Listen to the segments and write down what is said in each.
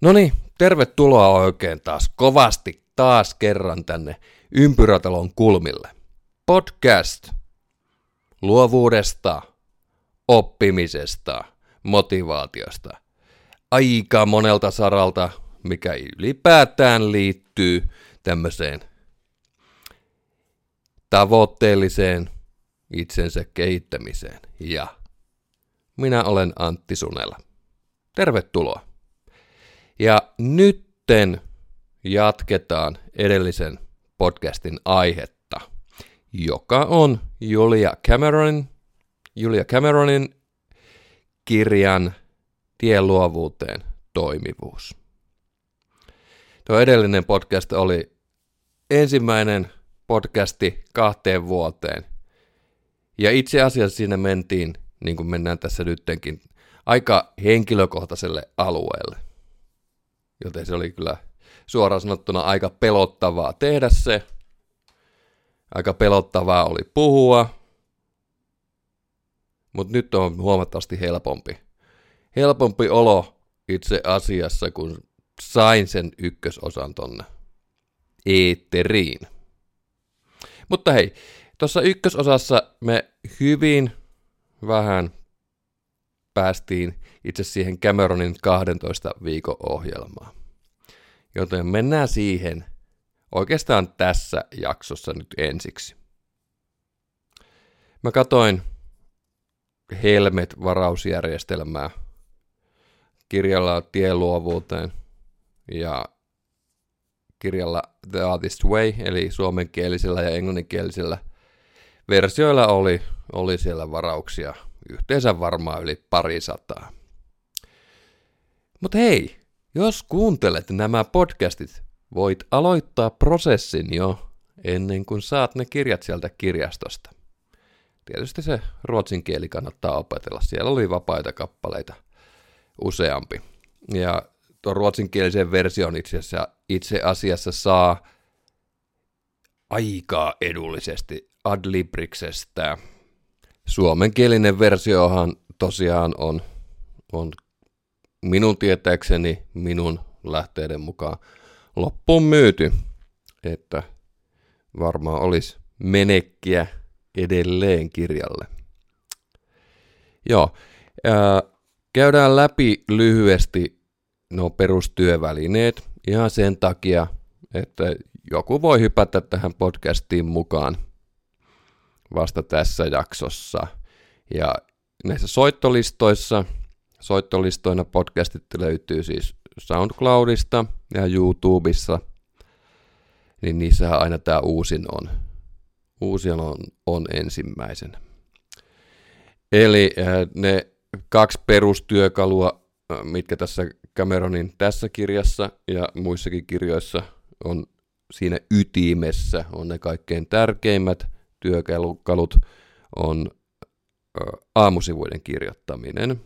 No niin, tervetuloa oikein taas kovasti taas kerran tänne Ympyrätalon kulmille. Podcast luovuudesta, oppimisesta, motivaatiosta. Aika monelta saralta, mikä ylipäätään liittyy tämmöiseen tavoitteelliseen itsensä kehittämiseen. Ja minä olen Antti Sunela. Tervetuloa. Ja nytten jatketaan edellisen podcastin aihetta, joka on Julia Cameronin, Julia Cameronin kirjan Tie luovuuteen toimivuus. Tuo edellinen podcast oli ensimmäinen podcasti kahteen vuoteen. Ja itse asiassa siinä mentiin, niin kuin mennään tässä nyttenkin, aika henkilökohtaiselle alueelle. Joten se oli kyllä suoraan sanottuna aika pelottavaa tehdä se. Aika pelottavaa oli puhua. Mutta nyt on huomattavasti helpompi. Helpompi olo itse asiassa, kun sain sen ykkösosan tonne eetteriin. Mutta hei, tuossa ykkösosassa me hyvin vähän päästiin itse siihen Cameronin 12 viikon ohjelmaan. Joten mennään siihen oikeastaan tässä jaksossa nyt ensiksi. Mä katoin Helmet-varausjärjestelmää kirjalla Tieluovuuteen ja kirjalla The Artist Way, eli suomenkielisellä ja englanninkielisellä versioilla oli, oli siellä varauksia yhteensä varmaan yli pari sataa. Mutta hei, jos kuuntelet nämä podcastit, voit aloittaa prosessin jo ennen kuin saat ne kirjat sieltä kirjastosta. Tietysti se ruotsin kieli kannattaa opetella. Siellä oli vapaita kappaleita useampi. Ja tuon ruotsinkielisen version itse asiassa, itse asiassa saa aikaa edullisesti Adlibriksestä. Suomenkielinen versiohan tosiaan on, on minun tietääkseni minun lähteiden mukaan loppuun myyty, että varmaan olisi menekkiä edelleen kirjalle. Joo, ää, käydään läpi lyhyesti nuo perustyövälineet ihan sen takia, että joku voi hypätä tähän podcastiin mukaan vasta tässä jaksossa. Ja näissä soittolistoissa, soittolistoina podcastit löytyy siis SoundCloudista ja YouTubessa, niin niissähän aina tämä uusin on. Uusin on, on ensimmäisen. Eli äh, ne kaksi perustyökalua, äh, mitkä tässä Cameronin tässä kirjassa ja muissakin kirjoissa on siinä ytimessä, on ne kaikkein tärkeimmät työkalut, on aamusivuiden kirjoittaminen.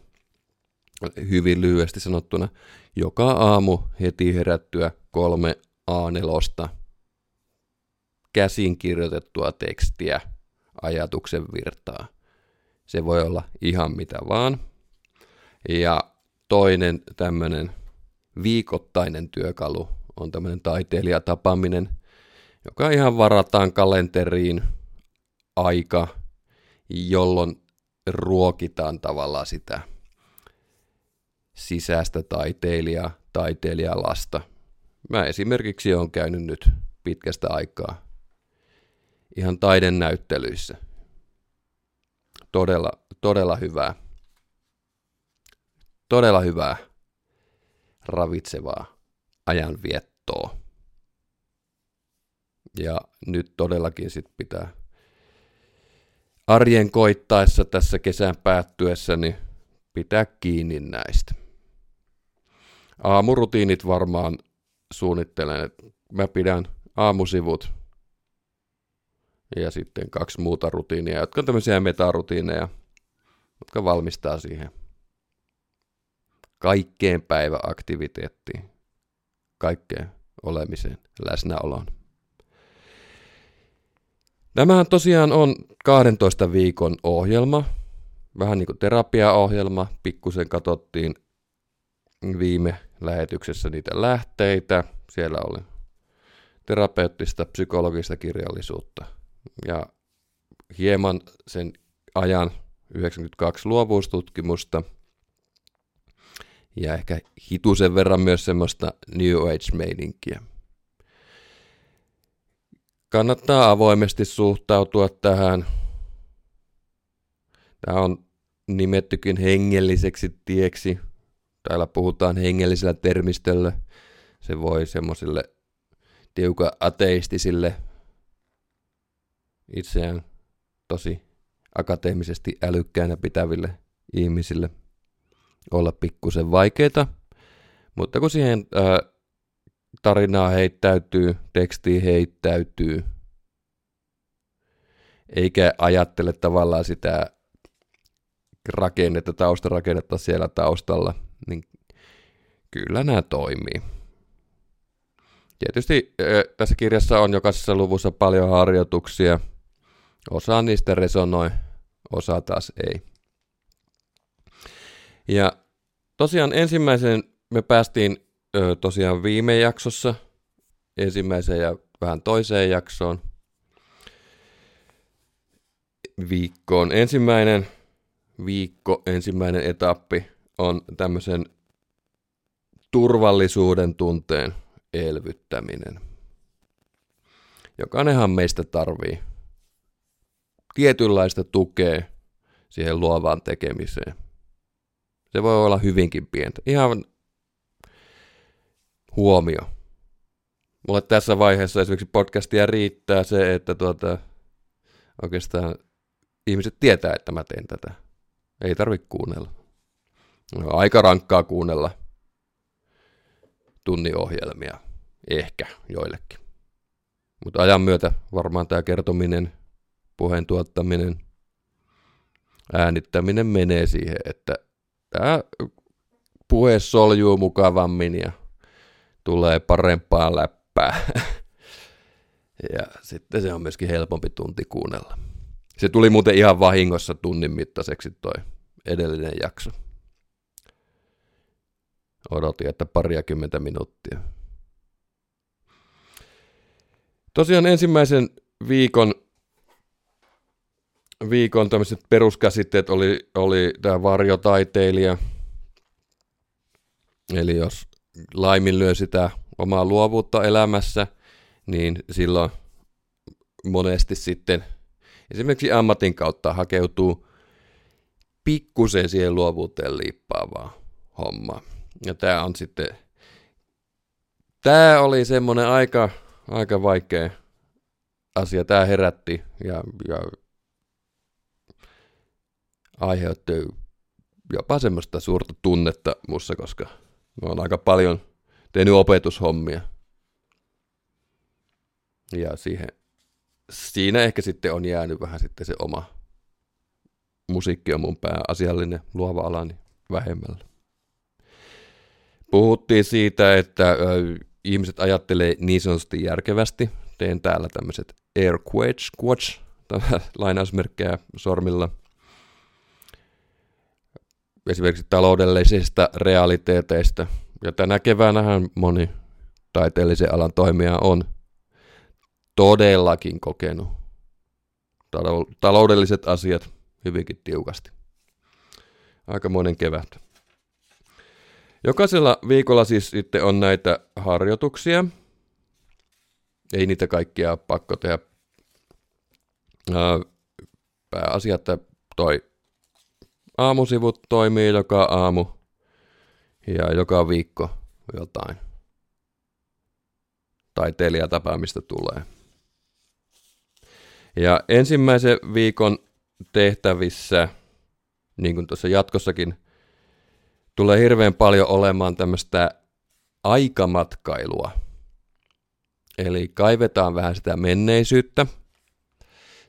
Hyvin lyhyesti sanottuna, joka aamu heti herättyä kolme A4 käsin kirjoitettua tekstiä, ajatuksen virtaa. Se voi olla ihan mitä vaan. Ja toinen tämmöinen viikoittainen työkalu on tämmöinen taiteilijatapaaminen, joka ihan varataan kalenteriin aika, jolloin ruokitaan tavallaan sitä sisäistä taiteilijaa, taiteilijalasta. Mä esimerkiksi olen käynyt nyt pitkästä aikaa ihan taidennäyttelyissä. Todella, todella hyvää. Todella hyvää ravitsevaa ajanviettoa. Ja nyt todellakin sit pitää arjen koittaessa tässä kesän päättyessä, niin pitää kiinni näistä. Aamurutiinit varmaan suunnittelen, että mä pidän aamusivut ja sitten kaksi muuta rutiinia, jotka on tämmöisiä metarutiineja, jotka valmistaa siihen kaikkeen päiväaktiviteettiin, kaikkeen olemiseen, läsnäoloon. Nämähän tosiaan on 12 viikon ohjelma, vähän niin kuin terapiaohjelma, pikkusen katsottiin viime lähetyksessä niitä lähteitä. Siellä oli terapeuttista, psykologista kirjallisuutta. Ja hieman sen ajan 92 luovuustutkimusta ja ehkä hitusen verran myös semmoista New Age-meininkiä. Kannattaa avoimesti suhtautua tähän. Tämä on nimettykin hengelliseksi tieksi. Täällä puhutaan hengellisellä termistöllä. Se voi semmoisille tiuka ateistisille itseään tosi akateemisesti älykkäänä pitäville ihmisille olla pikkusen vaikeita, mutta kun siihen ää, tarinaa heittäytyy, tekstiin heittäytyy, eikä ajattele tavallaan sitä rakennetta, taustarakennetta siellä taustalla, niin kyllä nämä toimii. Tietysti tässä kirjassa on jokaisessa luvussa paljon harjoituksia. Osa niistä resonoi, osa taas ei. Ja tosiaan ensimmäisen me päästiin tosiaan viime jaksossa ensimmäiseen ja vähän toiseen jaksoon viikkoon. Ensimmäinen viikko, ensimmäinen etappi on tämmöisen turvallisuuden tunteen elvyttäminen. Jokainenhan meistä tarvii tietynlaista tukea siihen luovaan tekemiseen. Se voi olla hyvinkin pientä. Ihan huomio. Mulle tässä vaiheessa esimerkiksi podcastia riittää se, että tuota, oikeastaan ihmiset tietää, että mä teen tätä. Ei tarvitse kuunnella. Aika rankkaa kuunnella tunniohjelmia. Ehkä joillekin. Mutta ajan myötä varmaan tämä kertominen, puheen tuottaminen, äänittäminen menee siihen, että tämä puhe soljuu mukavammin ja tulee parempaa läppää. ja sitten se on myöskin helpompi tunti kuunnella. Se tuli muuten ihan vahingossa tunnin mittaiseksi toi edellinen jakso. Odotin, että pariakymmentä minuuttia. Tosiaan ensimmäisen viikon, viikon tämmöiset peruskäsitteet oli, oli tämä varjotaiteilija. Eli jos laiminlyö sitä omaa luovuutta elämässä, niin silloin monesti sitten esimerkiksi ammatin kautta hakeutuu pikkusen siihen luovuuteen liippaavaa hommaa. Ja tämä on sitten, tämä oli semmoinen aika, aika vaikea asia. Tämä herätti ja, ja aiheutti jopa semmoista suurta tunnetta mussa, koska mä oon aika paljon tehnyt opetushommia. Ja siihen, siinä ehkä sitten on jäänyt vähän sitten se oma musiikki on mun pääasiallinen luova alani vähemmällä. Puhuttiin siitä, että ö, ihmiset ajattelee niin sanotusti järkevästi. Teen täällä tämmöiset air quotes, quotes lainausmerkkejä sormilla. Esimerkiksi taloudellisista realiteeteista. Ja tänä keväänähän moni taiteellisen alan toimija on todellakin kokenut taloudelliset asiat hyvinkin tiukasti. Aikamoinen kevät. Jokaisella viikolla siis sitten on näitä harjoituksia. Ei niitä kaikkia ole pakko tehdä. Pääasia, että toi aamusivut toimii joka aamu ja joka viikko jotain taiteilijatapaamista tulee. Ja ensimmäisen viikon tehtävissä, niin kuin tuossa jatkossakin, tulee hirveän paljon olemaan tämmöistä aikamatkailua. Eli kaivetaan vähän sitä menneisyyttä.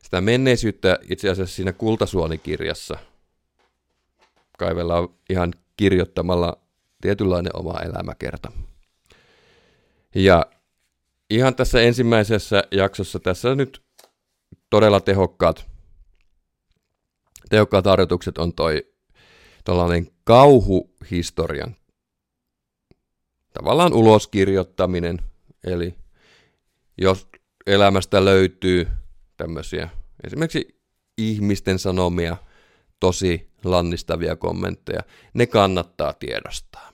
Sitä menneisyyttä itse asiassa siinä kultasuonikirjassa kaivellaan ihan kirjoittamalla tietynlainen oma elämäkerta. Ja ihan tässä ensimmäisessä jaksossa tässä nyt todella tehokkaat tehokkaat harjoitukset on toi tällainen kauhuhistorian tavallaan uloskirjoittaminen, eli jos elämästä löytyy tämmöisiä esimerkiksi ihmisten sanomia tosi lannistavia kommentteja, ne kannattaa tiedostaa.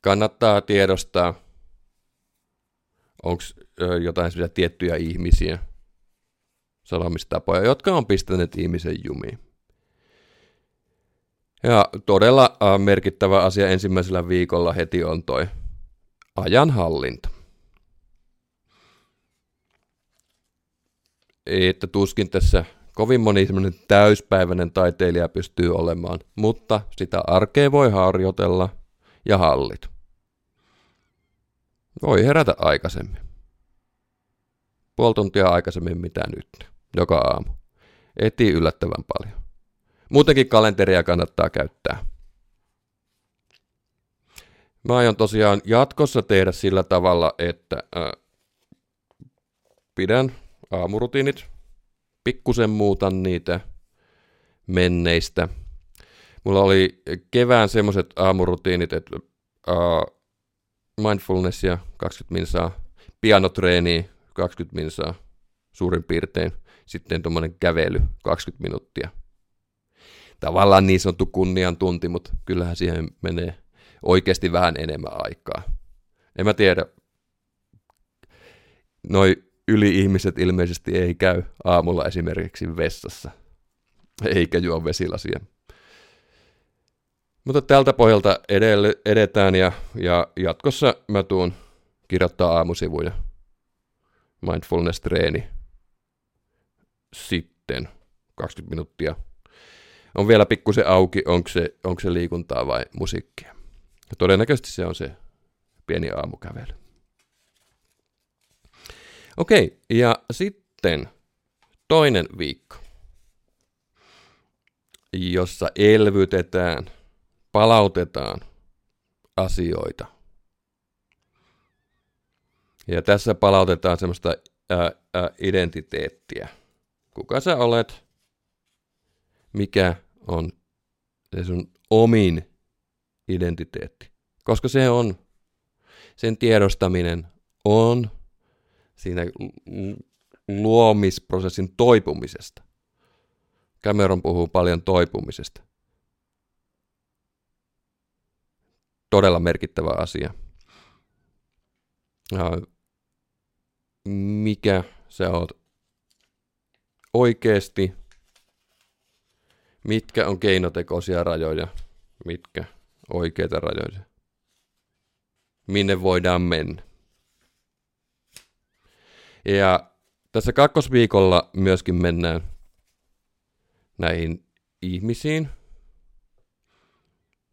Kannattaa tiedostaa, onko jotain tiettyjä ihmisiä, sanomistapoja, jotka on pistäneet ihmisen jumiin. Ja todella merkittävä asia ensimmäisellä viikolla heti on toi ajanhallinta. Että tuskin tässä kovin moni täyspäiväinen taiteilija pystyy olemaan, mutta sitä arkea voi harjoitella ja hallit. Voi herätä aikaisemmin. Puoli tuntia aikaisemmin mitä nyt, joka aamu. Eti yllättävän paljon. Muutenkin kalenteria kannattaa käyttää. Mä aion tosiaan jatkossa tehdä sillä tavalla, että äh, pidän aamurutiinit, pikkusen muutan niitä menneistä. Mulla oli kevään semmoiset aamurutiinit, että äh, mindfulnessia 20 minsaa, pianotreeniä 20 minsaa suurin piirtein, sitten tuommoinen kävely 20 minuuttia. Tavallaan niin sanottu kunnian tunti, mutta kyllähän siihen menee oikeasti vähän enemmän aikaa. En mä tiedä, noi yli-ihmiset ilmeisesti ei käy aamulla esimerkiksi vessassa, eikä juo vesilasia. Mutta tältä pohjalta edelle, edetään ja, ja jatkossa mä tuun kirjoittaa aamusivuja. Mindfulness-treeni. Sitten 20 minuuttia. On vielä pikkusen auki, onko se, onko se liikuntaa vai musiikkia. Ja todennäköisesti se on se pieni aamukävely. Okei, ja sitten toinen viikko, jossa elvytetään – palautetaan asioita. Ja tässä palautetaan semmoista ää, ää, identiteettiä. Kuka sä olet? Mikä on se sun omin identiteetti? Koska se on, sen tiedostaminen on siinä luomisprosessin toipumisesta. Cameron puhuu paljon toipumisesta. todella merkittävä asia. Mikä sä oot oikeasti, mitkä on keinotekoisia rajoja, mitkä oikeita rajoja, minne voidaan mennä. Ja tässä kakkosviikolla myöskin mennään näihin ihmisiin,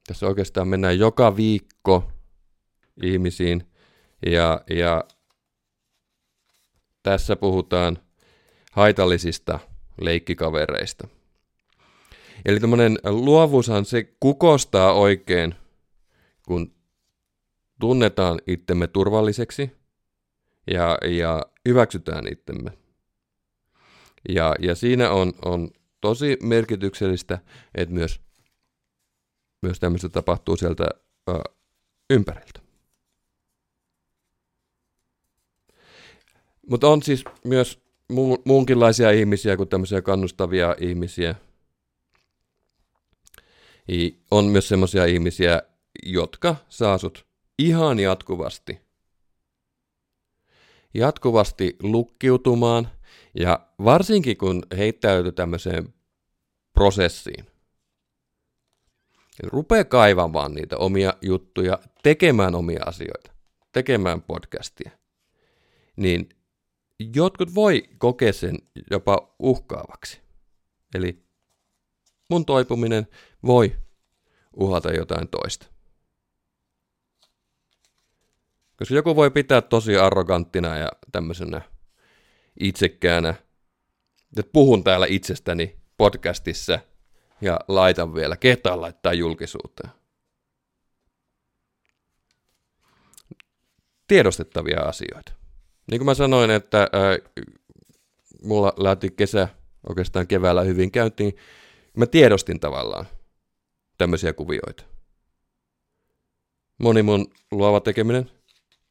tässä oikeastaan mennään joka viikko ihmisiin ja, ja tässä puhutaan haitallisista leikkikavereista. Eli tämmöinen luovuushan se kukostaa oikein, kun tunnetaan itsemme turvalliseksi ja, ja hyväksytään itsemme. Ja, ja siinä on, on tosi merkityksellistä, että myös myös tämmöistä tapahtuu sieltä ö, ympäriltä. Mutta on siis myös muunkinlaisia ihmisiä kuin tämmöisiä kannustavia ihmisiä. On myös semmoisia ihmisiä, jotka saa sut ihan jatkuvasti, jatkuvasti lukkiutumaan, ja varsinkin kun heittäytyy tämmöiseen prosessiin, Rupee kaivamaan niitä omia juttuja, tekemään omia asioita, tekemään podcastia. Niin jotkut voi kokea sen jopa uhkaavaksi. Eli mun toipuminen voi uhata jotain toista. Koska joku voi pitää tosi arroganttina ja tämmöisenä itsekkäänä, että puhun täällä itsestäni podcastissa ja laitan vielä, ketaan laittaa julkisuuteen. Tiedostettavia asioita. Niin kuin mä sanoin, että ää, mulla lähti kesä oikeastaan keväällä hyvin käyntiin, mä tiedostin tavallaan tämmöisiä kuvioita. moni mun luova tekeminen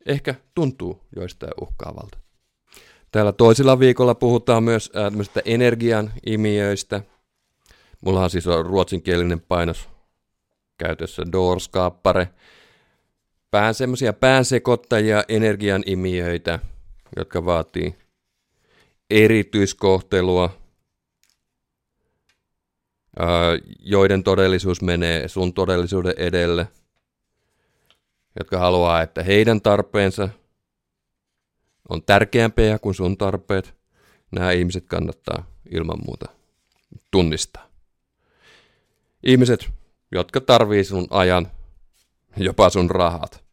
ehkä tuntuu joistain uhkaavalta. Täällä toisella viikolla puhutaan myös äh, energian imiöistä. Mullahan siis on ruotsinkielinen painos käytössä Doorskaappare. Pään semmoisia päänsekoittajia, energian imiöitä, jotka vaatii erityiskohtelua, joiden todellisuus menee sun todellisuuden edelle, jotka haluaa, että heidän tarpeensa on tärkeämpiä kuin sun tarpeet. Nämä ihmiset kannattaa ilman muuta tunnistaa. Ihmiset, jotka tarvii sun ajan, jopa sun rahat.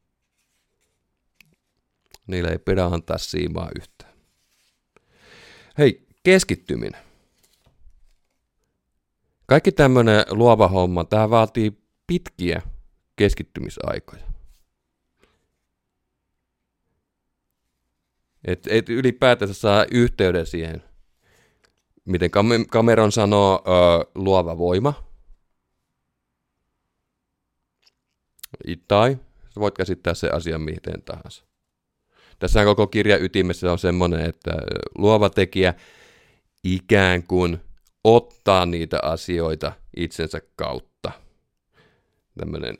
Niille ei pidä antaa siimaa yhtään. Hei, keskittyminen. Kaikki tämmöinen luova homma, tämä vaatii pitkiä keskittymisaikoja. Et, et ylipäätänsä saa yhteyden siihen, miten Cameron sanoo ö, luova voima. Tai voit käsittää se asian miten tahansa. Tässä koko kirja ytimessä on semmoinen, että luova tekijä ikään kuin ottaa niitä asioita itsensä kautta. Tämmöinen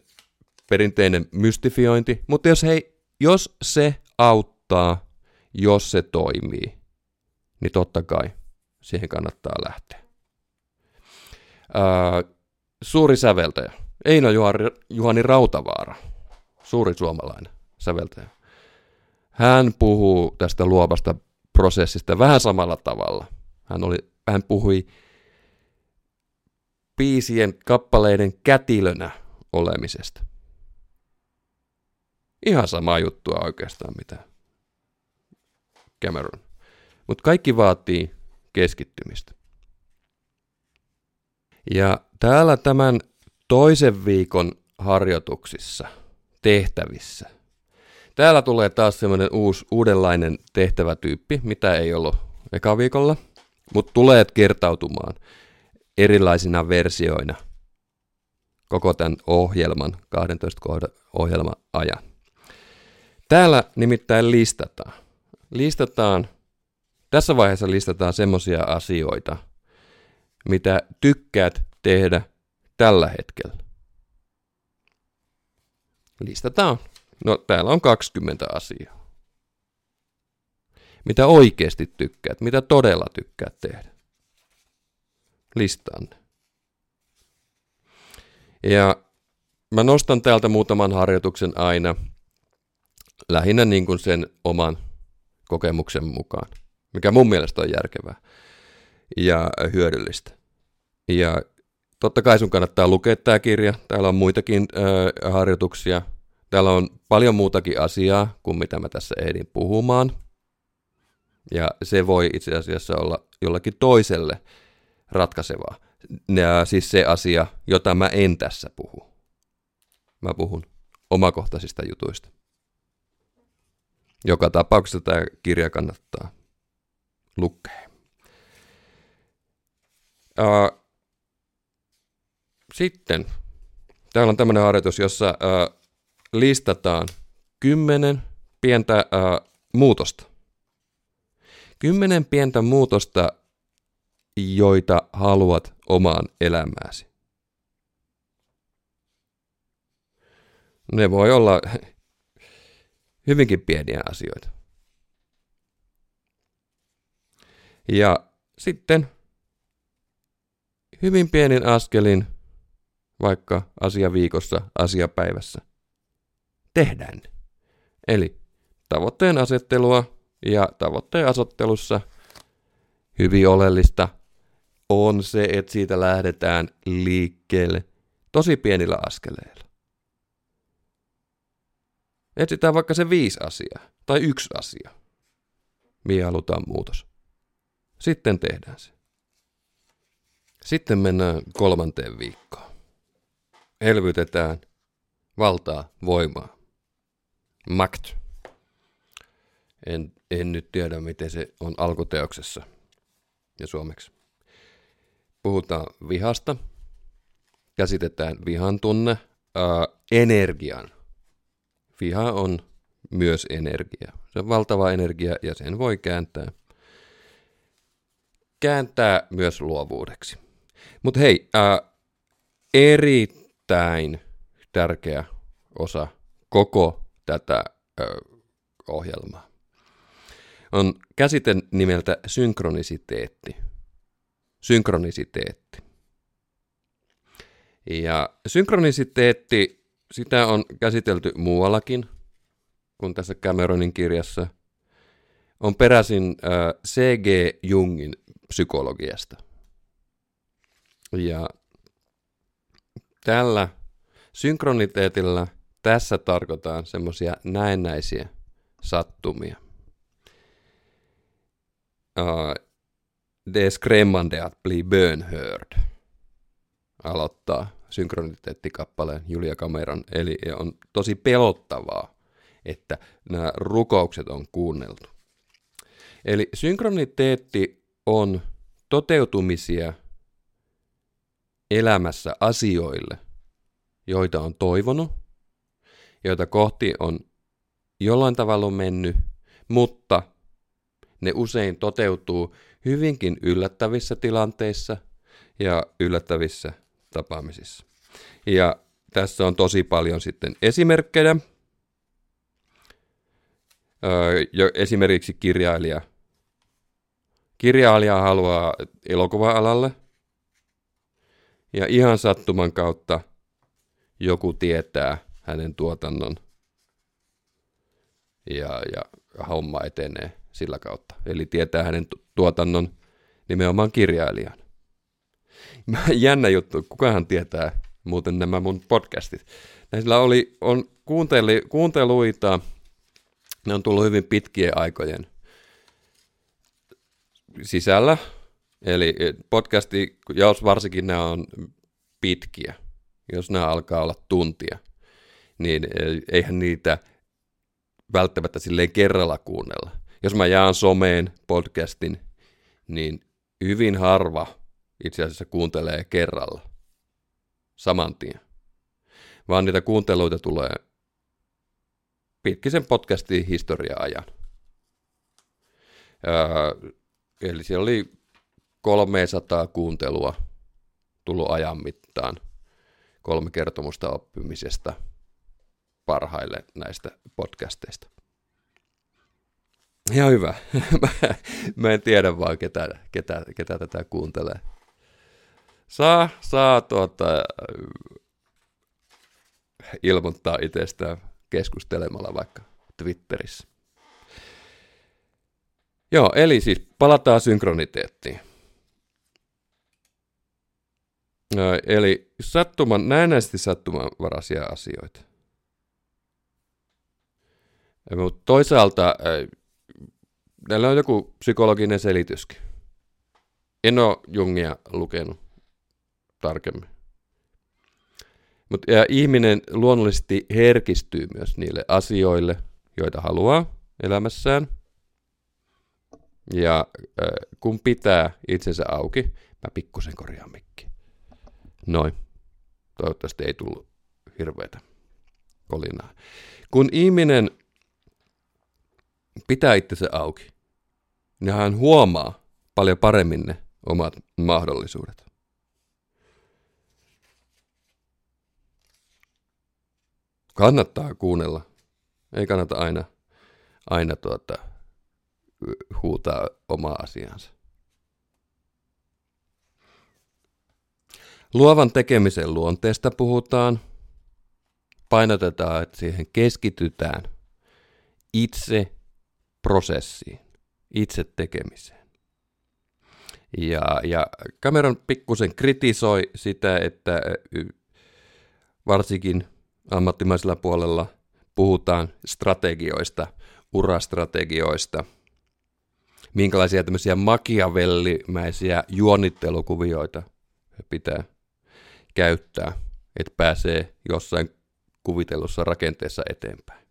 perinteinen mystifiointi. Mutta jos, hei, jos se auttaa, jos se toimii, niin totta kai siihen kannattaa lähteä. Ää, suuri säveltäjä. Eino Juhani, Rautavaara, suuri suomalainen säveltäjä. Hän puhuu tästä luovasta prosessista vähän samalla tavalla. Hän, oli, hän puhui biisien kappaleiden kätilönä olemisesta. Ihan sama juttua oikeastaan mitä Cameron. Mutta kaikki vaatii keskittymistä. Ja täällä tämän toisen viikon harjoituksissa, tehtävissä, täällä tulee taas semmoinen uusi, uudenlainen tehtävätyyppi, mitä ei ollut eka viikolla, mutta tulee kertautumaan erilaisina versioina koko tämän ohjelman, 12 kohdan ohjelman ajan. Täällä nimittäin listataan. Listataan, tässä vaiheessa listataan semmoisia asioita, mitä tykkäät tehdä tällä hetkellä. Listataan. No täällä on 20 asiaa. Mitä oikeasti tykkäät, mitä todella tykkäät tehdä listaan. Ja mä nostan täältä muutaman harjoituksen aina, lähinnä niin kuin sen oman kokemuksen mukaan, mikä mun mielestä on järkevää ja hyödyllistä. Ja totta kai sun kannattaa lukea tämä kirja, täällä on muitakin ö, harjoituksia, täällä on paljon muutakin asiaa kuin mitä mä tässä ehdin puhumaan. Ja se voi itse asiassa olla jollakin toiselle ratkaisevaa. Ja siis se asia, jota mä en tässä puhu. Mä puhun omakohtaisista jutuista. Joka tapauksessa tämä kirja kannattaa lukea. Uh, sitten täällä on tämmöinen harjoitus, jossa uh, listataan kymmenen pientä uh, muutosta. Kymmenen pientä muutosta, joita haluat omaan elämääsi. Ne voi olla hyvinkin pieniä asioita. Ja sitten hyvin pienin askelin, vaikka asia viikossa, asia päivässä, tehdään. Eli tavoitteen asettelua ja tavoitteen asettelussa hyvin oleellista on se, että siitä lähdetään liikkeelle tosi pienillä askeleilla. Etsitään vaikka se viisi asiaa tai yksi asia, mihin halutaan muutos. Sitten tehdään se. Sitten mennään kolmanteen viikkoon. Elvytetään valtaa, voimaa. Makt. En, en nyt tiedä, miten se on alkuteoksessa ja suomeksi. Puhutaan vihasta, käsitetään vihan tunne, ää, energian Viha on myös energia. Se on valtava energia ja sen voi kääntää. Kääntää myös luovuudeksi. Mutta hei, ää, erittäin tärkeä osa koko tätä ää, ohjelmaa on käsite nimeltä synkronisiteetti. Synkronisiteetti. Ja synkronisiteetti, sitä on käsitelty muuallakin kuin tässä Cameronin kirjassa. On peräisin C.G. Jungin psykologiasta. Ja tällä synkroniteetillä tässä tarkoitaan semmoisia näennäisiä sattumia. Uh, Det är skrämmande bli bönhörd. Aloittaa synkroniteettikappaleen Julia Kameran. Eli on tosi pelottavaa, että nämä rukoukset on kuunneltu. Eli synkroniteetti on toteutumisia elämässä asioille, joita on toivonut, joita kohti on jollain tavalla mennyt, mutta ne usein toteutuu hyvinkin yllättävissä tilanteissa ja yllättävissä tapaamisissa. Ja tässä on tosi paljon sitten esimerkkejä. Öö, esimerkiksi kirjailija. Kirjailija haluaa elokuva-alalle ja ihan sattuman kautta joku tietää hänen tuotannon ja, ja homma etenee sillä kautta. Eli tietää hänen tuotannon nimenomaan kirjailijan. Jännä juttu, kukahan tietää muuten nämä mun podcastit. Näillä oli, on kuunteli, kuunteluita, ne on tullut hyvin pitkien aikojen sisällä. Eli podcasti, jos varsinkin nämä on pitkiä, jos nämä alkaa olla tuntia, niin eihän niitä välttämättä silleen kerralla kuunnella jos mä jaan someen podcastin, niin hyvin harva itse asiassa kuuntelee kerralla saman tien. Vaan niitä kuunteluita tulee pitkisen podcastin historia-ajan. Öö, eli siellä oli 300 kuuntelua tullut ajan mittaan kolme kertomusta oppimisesta parhaille näistä podcasteista. Ihan hyvä. mä en tiedä vaan, ketä, ketä, ketä tätä kuuntelee. Saa, saa tuota, ilmoittaa itsestään keskustelemalla vaikka Twitterissä. Joo, eli siis palataan synkroniteettiin. Eli sattuman, näennäisesti sattumanvaraisia asioita. Mutta toisaalta näillä on joku psykologinen selityskin. En ole Jungia lukenut tarkemmin. Mutta ihminen luonnollisesti herkistyy myös niille asioille, joita haluaa elämässään. Ja kun pitää itsensä auki, mä pikkusen korjaan mikki. Noin. Toivottavasti ei tullut hirveätä kolinaa. Kun ihminen pitää itsensä auki, niin hän huomaa paljon paremmin ne omat mahdollisuudet. Kannattaa kuunnella. Ei kannata aina, aina tuota, huutaa omaa asiansa. Luovan tekemisen luonteesta puhutaan. Painotetaan, että siihen keskitytään itse prosessiin itse tekemiseen. Ja, ja Cameron pikkusen kritisoi sitä, että varsinkin ammattimaisella puolella puhutaan strategioista, urastrategioista, minkälaisia tämmöisiä makiavellimäisiä juonittelukuvioita pitää käyttää, että pääsee jossain kuvitellussa rakenteessa eteenpäin.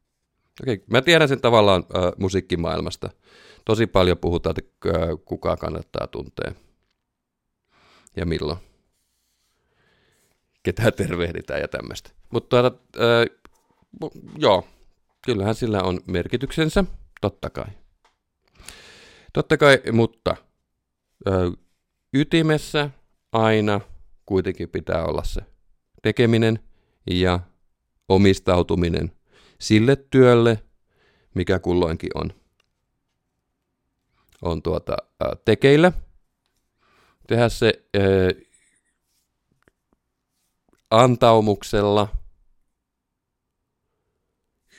Okei, mä tiedän sen tavallaan äh, musiikkimaailmasta – tosi paljon puhutaan, että kuka kannattaa tuntea ja milloin. Ketä tervehditään ja tämmöistä. Mutta tuota, äh, joo, kyllähän sillä on merkityksensä, totta kai. Totta kai, mutta ö, ytimessä aina kuitenkin pitää olla se tekeminen ja omistautuminen sille työlle, mikä kulloinkin on, on tuota, ö, tekeillä. Tehdä se ö, antaumuksella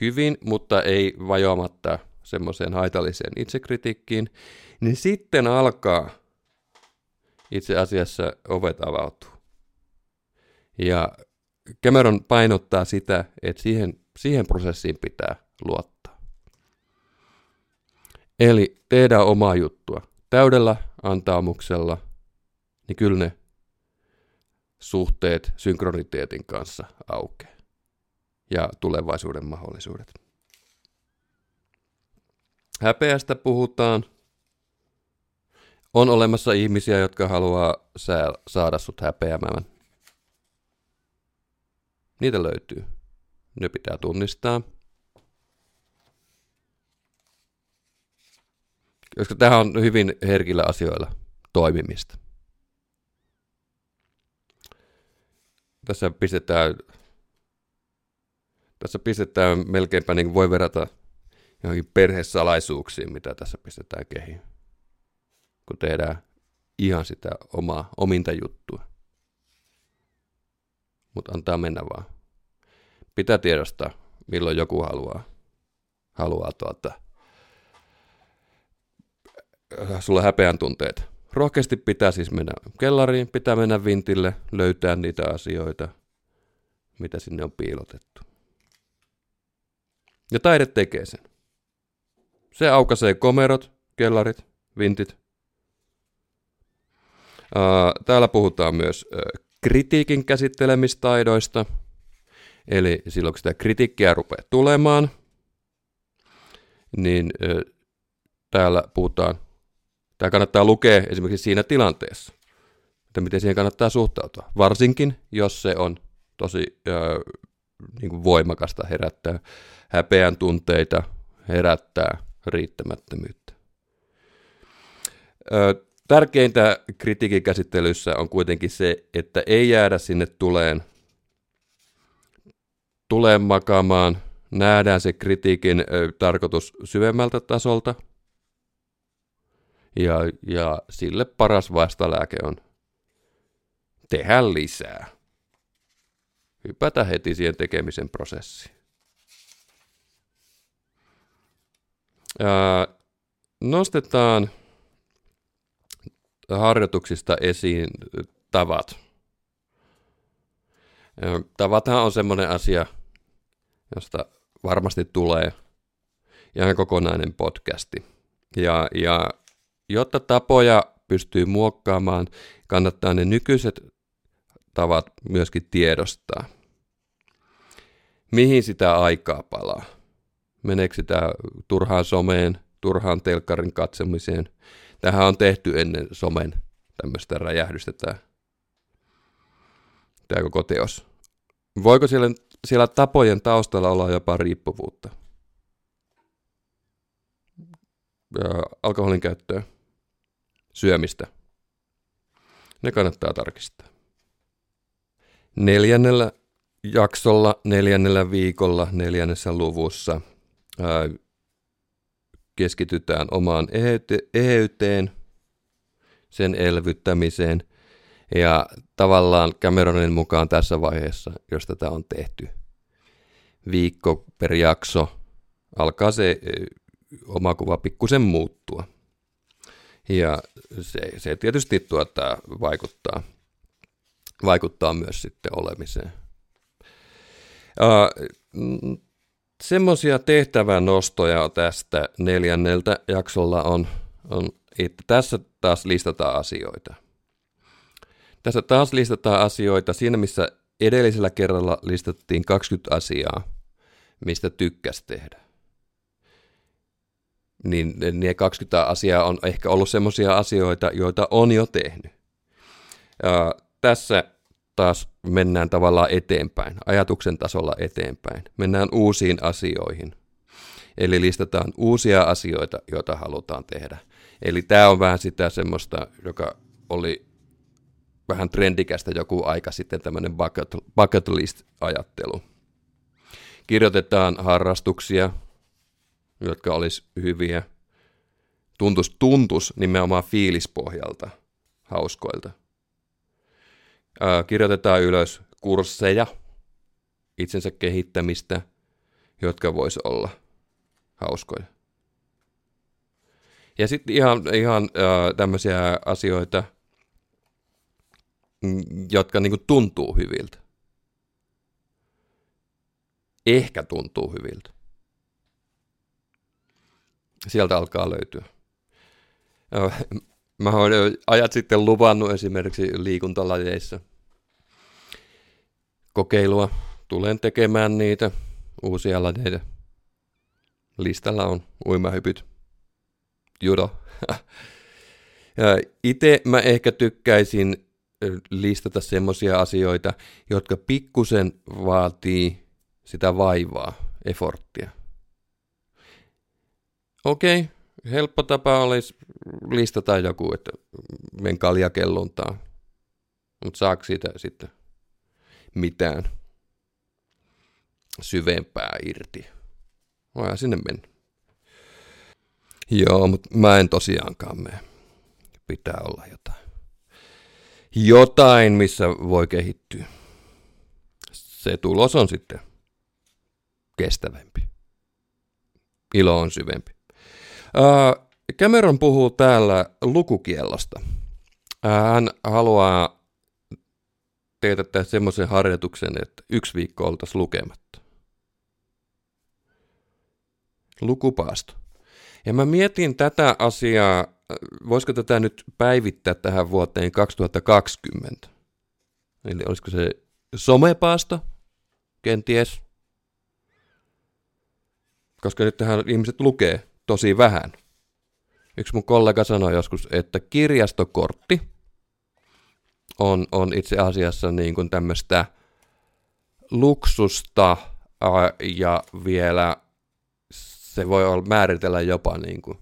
hyvin, mutta ei vajoamatta semmoiseen haitalliseen itsekritiikkiin, niin sitten alkaa itse asiassa ovet avautuu. Ja Cameron painottaa sitä, että siihen, siihen prosessiin pitää luottaa. Eli tehdään omaa juttua täydellä antaumuksella, niin kyllä ne suhteet synkroniteetin kanssa aukeaa ja tulevaisuuden mahdollisuudet. Häpeästä puhutaan. On olemassa ihmisiä, jotka haluaa saada sut häpeämään. Niitä löytyy. Ne pitää tunnistaa. Koska tähän on hyvin herkillä asioilla toimimista. Tässä pistetään, tässä pistetään melkeinpä niin voi verrata johonkin perhesalaisuuksiin, mitä tässä pistetään kehiin. Kun tehdään ihan sitä omaa, ominta juttua. Mutta antaa mennä vaan. Pitää tiedostaa, milloin joku haluaa, haluaa tuota, sulla häpeän tunteet. Rohkeasti pitää siis mennä kellariin, pitää mennä vintille, löytää niitä asioita, mitä sinne on piilotettu. Ja taide tekee sen. Se aukaisee komerot, kellarit, vintit. Täällä puhutaan myös kritiikin käsittelemistaidoista. Eli silloin kun sitä kritiikkiä rupeaa tulemaan, niin täällä puhutaan, tämä kannattaa lukea esimerkiksi siinä tilanteessa, että miten siihen kannattaa suhtautua. Varsinkin, jos se on tosi niin kuin voimakasta, herättää häpeän tunteita, herättää riittämättömyyttä. Ö, tärkeintä kritiikin käsittelyssä on kuitenkin se, että ei jäädä sinne tuleen, tuleen makaamaan, nähdään se kritiikin ö, tarkoitus syvemmältä tasolta, ja, ja sille paras vastalääke on tehdä lisää. Hypätä heti siihen tekemisen prosessiin. nostetaan harjoituksista esiin tavat. Tavathan on semmoinen asia, josta varmasti tulee ihan kokonainen podcasti. Ja, ja jotta tapoja pystyy muokkaamaan, kannattaa ne nykyiset tavat myöskin tiedostaa. Mihin sitä aikaa palaa? Meneekö sitä turhaan someen, turhaan telkkarin katsomiseen? Tähän on tehty ennen somen tämmöistä räjähdystä tämä, tämä koko teos. Voiko siellä, siellä tapojen taustalla olla jopa riippuvuutta? Ja alkoholin käyttöä, syömistä. Ne kannattaa tarkistaa. Neljännellä jaksolla, neljännellä viikolla, neljännessä luvussa – keskitytään omaan eheyteen, sen elvyttämiseen ja tavallaan Cameronin mukaan tässä vaiheessa, jos tätä on tehty viikko per jakso, alkaa se oma kuva pikkusen muuttua. Ja se, se tietysti tuota, vaikuttaa, vaikuttaa myös sitten olemiseen. Uh, semmoisia tehtävänostoja tästä neljänneltä jaksolla on, on, että tässä taas listataan asioita. Tässä taas listataan asioita siinä, missä edellisellä kerralla listattiin 20 asiaa, mistä tykkäs tehdä. Niin ne 20 asiaa on ehkä ollut semmoisia asioita, joita on jo tehnyt. Ja tässä taas mennään tavallaan eteenpäin, ajatuksen tasolla eteenpäin. Mennään uusiin asioihin, Eli listataan uusia asioita, joita halutaan tehdä. Eli tämä on vähän sitä semmoista, joka oli vähän trendikästä joku aika sitten tämmöinen bucket, bucket list-ajattelu. Kirjoitetaan harrastuksia, jotka olisi hyviä. Tuntus, tuntus nimenomaan fiilispohjalta, hauskoilta. Ää, kirjoitetaan ylös kursseja, itsensä kehittämistä, jotka vois olla hauskoja. Ja sitten ihan, ihan tämmöisiä asioita, mm, jotka niinku tuntuu hyviltä. Ehkä tuntuu hyviltä. Sieltä alkaa löytyä. Mä olen ajat sitten luvannut esimerkiksi liikuntalajeissa kokeilua. Tulen tekemään niitä uusia lajeja. Listalla on uimahypyt, judo. Itse mä ehkä tykkäisin listata semmoisia asioita, jotka pikkusen vaatii sitä vaivaa, efforttia. Okei, okay, helppo tapa olisi listata joku, että men kaljakelluntaan. Mutta saako siitä sitten mitään syvempää irti? Voidaan sinne mennä. Joo, mutta mä en tosiaankaan mene. Pitää olla jotain. Jotain, missä voi kehittyä. Se tulos on sitten kestävämpi. Ilo on syvempi. Cameron puhuu täällä lukukiellosta. Hän haluaa teetättää semmoisen harjoituksen, että yksi viikko oltaisiin lukematta. Lukupaasto. Ja mä mietin tätä asiaa, voisiko tätä nyt päivittää tähän vuoteen 2020? Eli olisiko se somepaasto? Kenties. Koska nyt tähän ihmiset lukee tosi vähän. Yksi mun kollega sanoi joskus, että kirjastokortti on, on itse asiassa niin kuin tämmöistä luksusta ja vielä se voi olla, määritellä jopa niin kuin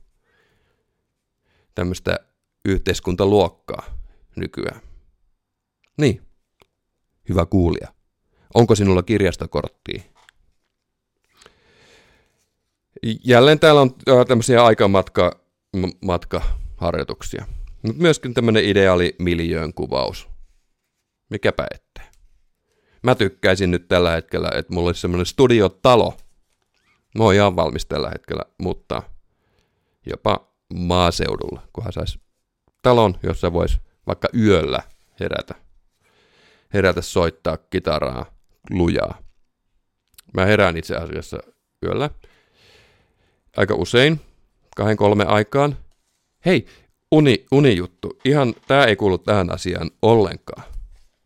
tämmöistä yhteiskuntaluokkaa nykyään. Niin, hyvä kuulija. Onko sinulla kirjastokorttia? Jälleen täällä on tämmöisiä aikamatka matkaharjoituksia. Mutta myöskin tämmöinen ideaali miljöön kuvaus. Mikäpä ettei. Mä tykkäisin nyt tällä hetkellä, että mulla olisi semmoinen studiotalo, Mä oon ihan valmis tällä hetkellä, mutta jopa maaseudulla, kunhan saisi talon, jossa voisi vaikka yöllä herätä. Herätä soittaa kitaraa lujaa. Mä herään itse asiassa yöllä aika usein, kahden kolme aikaan. Hei, uni, unijuttu. Ihan, tää ei kuulu tähän asiaan ollenkaan.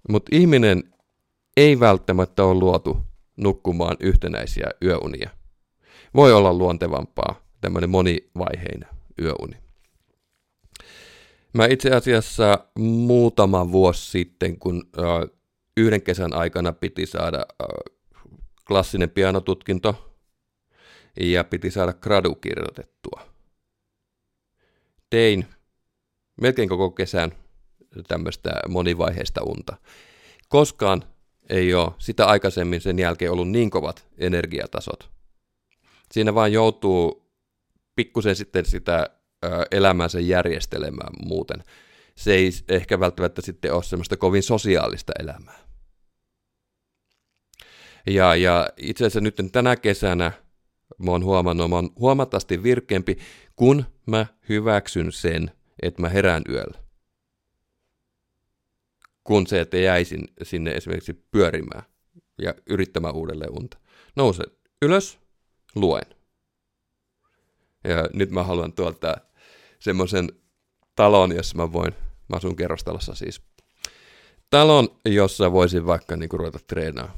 Mutta ihminen ei välttämättä ole luotu nukkumaan yhtenäisiä yöunia voi olla luontevampaa tämmöinen monivaiheinen yöuni. Mä itse asiassa muutama vuosi sitten, kun yhden kesän aikana piti saada klassinen pianotutkinto ja piti saada gradu kirjoitettua. Tein melkein koko kesän tämmöistä monivaiheista unta. Koskaan ei ole sitä aikaisemmin sen jälkeen ollut niin kovat energiatasot, siinä vaan joutuu pikkusen sitten sitä elämänsä järjestelemään muuten. Se ei ehkä välttämättä sitten ole semmoista kovin sosiaalista elämää. Ja, ja itse asiassa nyt tänä kesänä mä oon huomannut, mä oon huomattavasti virkeämpi, kun mä hyväksyn sen, että mä herään yöllä. Kun se, että jäisin sinne esimerkiksi pyörimään ja yrittämään uudelleen unta. Nouse ylös, luen. Ja nyt mä haluan tuolta semmoisen talon, jossa mä voin, mä asun kerrostalossa siis, talon, jossa voisin vaikka niinku ruveta treenaa.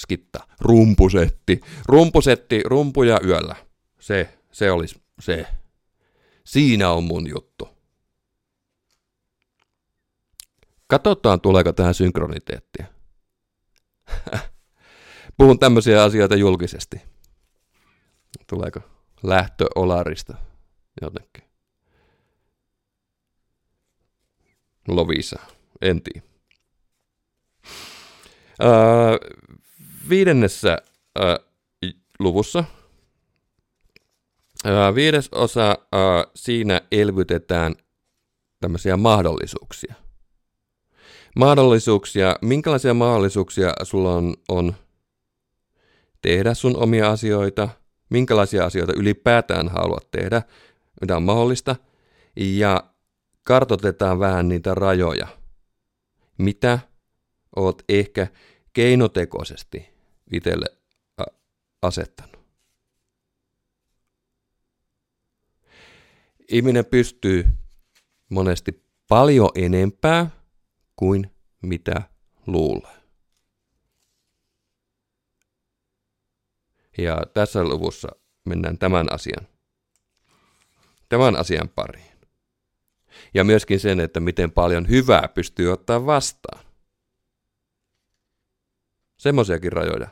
Skitta, rumpusetti, rumpusetti, rumpuja yöllä. Se, se olisi se. Siinä on mun juttu. Katsotaan, tuleeko tähän synkroniteettia. Puhun tämmöisiä asioita julkisesti. Tuleeko lähtö Olarista jotenkin? Lovisa, en tiedä. Öö, viidennessä öö, luvussa, öö, viides osa, öö, siinä elvytetään tämmöisiä mahdollisuuksia. Mahdollisuuksia, minkälaisia mahdollisuuksia sulla on, on tehdä sun omia asioita, minkälaisia asioita ylipäätään haluat tehdä, mitä on mahdollista, ja kartotetaan vähän niitä rajoja. Mitä oot ehkä keinotekoisesti itselle asettanut. Ihminen pystyy monesti paljon enempää kuin mitä luulee. Ja tässä luvussa mennään tämän asian, tämän asian pariin. Ja myöskin sen, että miten paljon hyvää pystyy ottaa vastaan. Semmoisiakin rajoja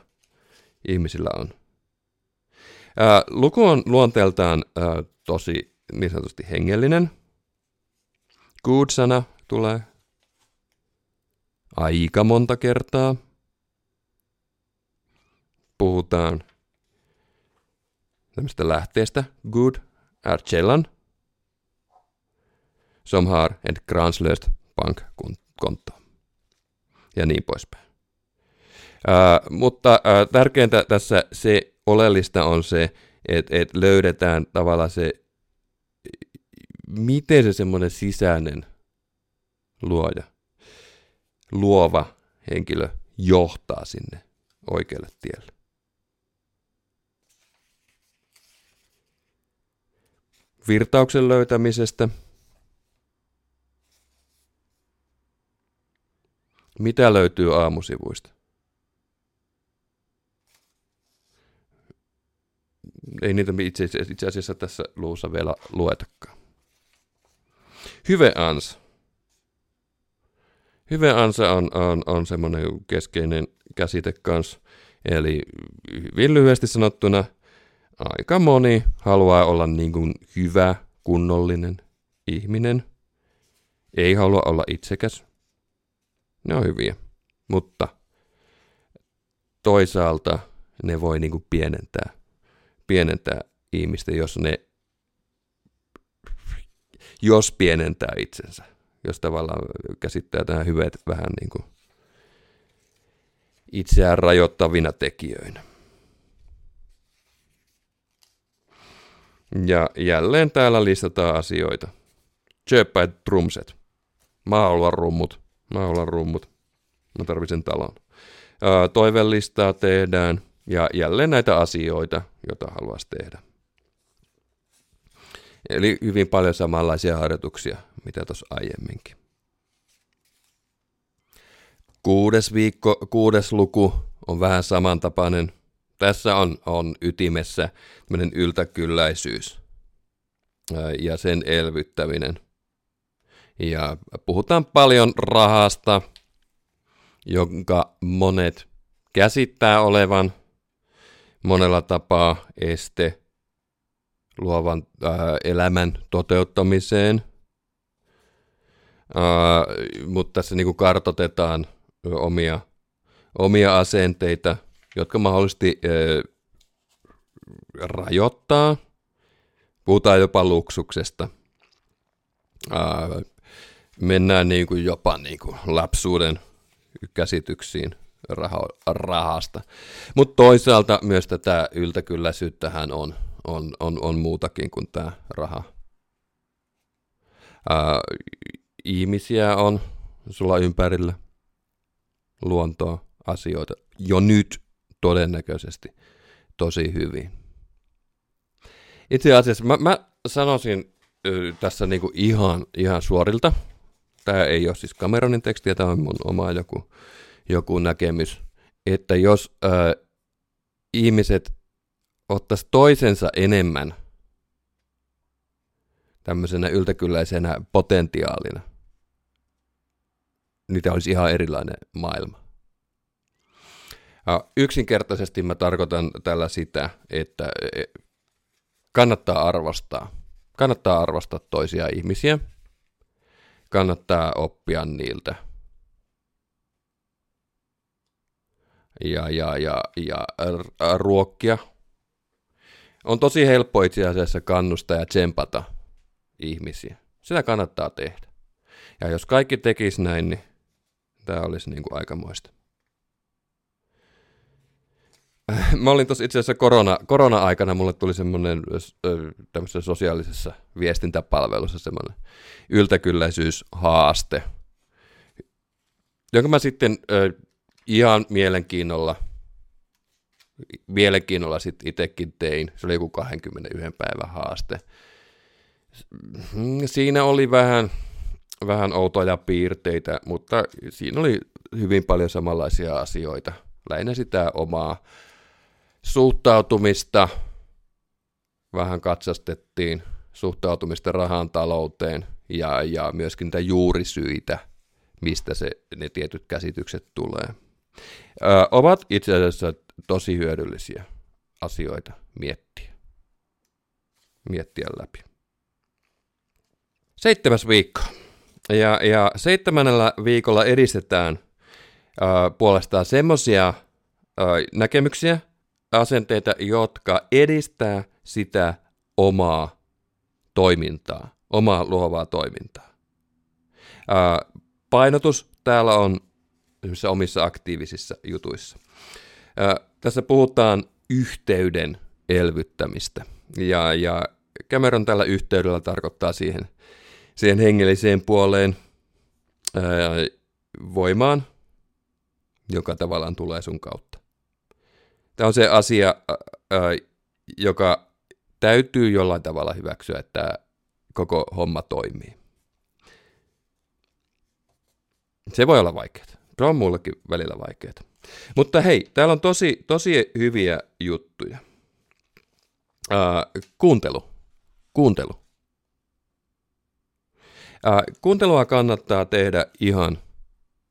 ihmisillä on. Ää, luku on luonteeltaan ää, tosi niin sanotusti hengellinen. Good-sana tulee aika monta kertaa. Puhutaan tämmöistä lähteestä. Good källan. Som har ett granslöst bankkonto. Ja niin poispäin. Ää, mutta ää, tärkeintä tässä se oleellista on se, että et löydetään tavallaan se, miten se semmoinen sisäinen luoja, luova henkilö johtaa sinne oikealle tielle. Virtauksen löytämisestä. Mitä löytyy aamusivuista? ei niitä itse, itse asiassa tässä luussa vielä luetakaan. Hyvä ansa. Hyvä ansa on, on, on semmoinen keskeinen käsite kanssa. Eli hyvin lyhyesti sanottuna, aika moni haluaa olla niin kuin hyvä, kunnollinen ihminen. Ei halua olla itsekäs. Ne on hyviä. Mutta toisaalta ne voi niin kuin pienentää pienentää ihmistä, jos ne jos pienentää itsensä, jos tavallaan käsittää tähän hyvät vähän niin kuin itseään rajoittavina tekijöinä. Ja jälleen täällä listataan asioita. Köpa trumset. Mä haluan rummut. Mä haluan rummut. Mä tarvitsen talon. Toivelistaa tehdään. Ja jälleen näitä asioita, joita haluaisi tehdä. Eli hyvin paljon samanlaisia harjoituksia, mitä tuossa aiemminkin. Kuudes viikko, kuudes luku on vähän samantapainen. Tässä on, on ytimessä tämmöinen yltäkylläisyys ja sen elvyttäminen. Ja puhutaan paljon rahasta, jonka monet käsittää olevan monella tapaa este luovan ää, elämän toteuttamiseen. Ää, mutta tässä niin kuin kartotetaan omia, omia asenteita, jotka mahdollisesti ää, rajoittaa. Puhutaan jopa luksuksesta. Ää, mennään niin kuin jopa niin kuin lapsuuden käsityksiin rahasta. Mutta toisaalta myös tätä yltäkylläisyyttähän on, on, on, on muutakin kuin tämä raha. Ää, ihmisiä on sulla ympärillä, luontoa, asioita jo nyt todennäköisesti tosi hyvin. Itse asiassa mä, mä sanoisin tässä niinku ihan, ihan suorilta, tämä ei ole siis Cameronin tekstiä, tämä on mun oma joku joku näkemys, että jos ö, ihmiset ottaisi toisensa enemmän tämmöisenä yltäkylläisenä potentiaalina, niin tämä olisi ihan erilainen maailma. Ja yksinkertaisesti mä tarkoitan tällä sitä, että e, kannattaa arvostaa. Kannattaa arvostaa toisia ihmisiä. Kannattaa oppia niiltä. Ja, ja, ja, ja ruokkia. On tosi helppo itse asiassa kannustaa ja tsempata ihmisiä. Sitä kannattaa tehdä. Ja jos kaikki tekisi näin, niin tämä olisi niin kuin aikamoista. Mä olin tuossa itse asiassa korona, korona-aikana, mulle tuli semmoinen tämmöisessä sosiaalisessa viestintäpalvelussa semmoinen yltäkylläisyyshaaste, jonka mä sitten ö, ihan mielenkiinnolla, mielenkiinnolla sitten itsekin tein. Se oli joku 21 päivän haaste. Siinä oli vähän, vähän outoja piirteitä, mutta siinä oli hyvin paljon samanlaisia asioita. Lähinnä sitä omaa suhtautumista, vähän katsastettiin suhtautumista rahan talouteen ja, ja myöskin niitä juurisyitä, mistä se, ne tietyt käsitykset tulee. Ö, ovat itse asiassa tosi hyödyllisiä asioita miettiä. Miettiä läpi. Seitsemäs viikko. Ja, ja seitsemännellä viikolla edistetään ö, puolestaan semmoisia näkemyksiä, asenteita, jotka edistää sitä omaa toimintaa, omaa luovaa toimintaa. Ää, painotus täällä on omissa aktiivisissa jutuissa. Ää, tässä puhutaan yhteyden elvyttämistä. Ja, ja Cameron tällä yhteydellä tarkoittaa siihen, siihen hengelliseen puoleen ää, voimaan, joka tavallaan tulee sun kautta. Tämä on se asia, joka täytyy jollain tavalla hyväksyä, että koko homma toimii. Se voi olla vaikeaa. Se on mullekin välillä vaikeaa. Mutta hei, täällä on tosi, tosi hyviä juttuja. Uh, kuuntelu. Kuuntelu. Uh, kuuntelua kannattaa tehdä ihan,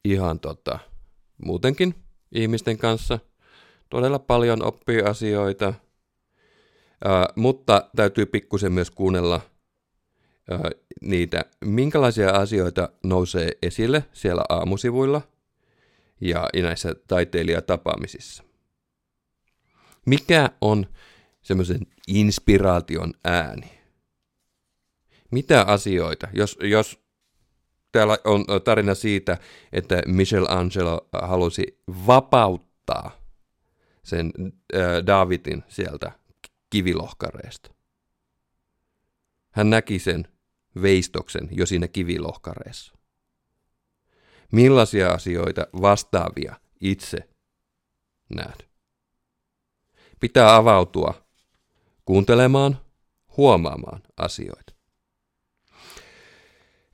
ihan tota, muutenkin ihmisten kanssa – todella paljon oppii asioita, ää, mutta täytyy pikkusen myös kuunnella ää, niitä, minkälaisia asioita nousee esille siellä aamusivuilla ja näissä taiteilijatapaamisissa. Mikä on semmoisen inspiraation ääni? Mitä asioita, jos, jos täällä on tarina siitä, että Michelangelo halusi vapauttaa sen äh, Davidin sieltä kivilohkareesta. Hän näki sen veistoksen jo siinä kivilohkareessa. Millaisia asioita vastaavia itse näet? Pitää avautua kuuntelemaan, huomaamaan asioita.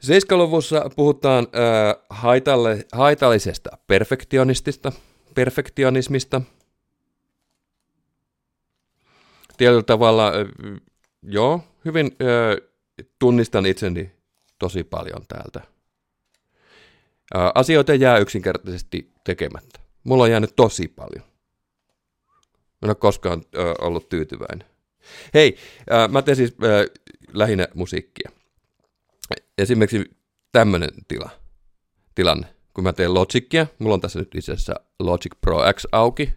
Seiskaluvussa puhutaan äh, haitalle, haitallisesta perfektionistista, perfektionismista – tietyllä tavalla, joo, hyvin tunnistan itseni tosi paljon täältä. Asioita jää yksinkertaisesti tekemättä. Mulla on jäänyt tosi paljon. Mä en ole koskaan ollut tyytyväinen. Hei, mä teen siis lähinnä musiikkia. Esimerkiksi tämmöinen tila, tilanne. Kun mä teen Logicia, mulla on tässä nyt itse asiassa Logic Pro X auki,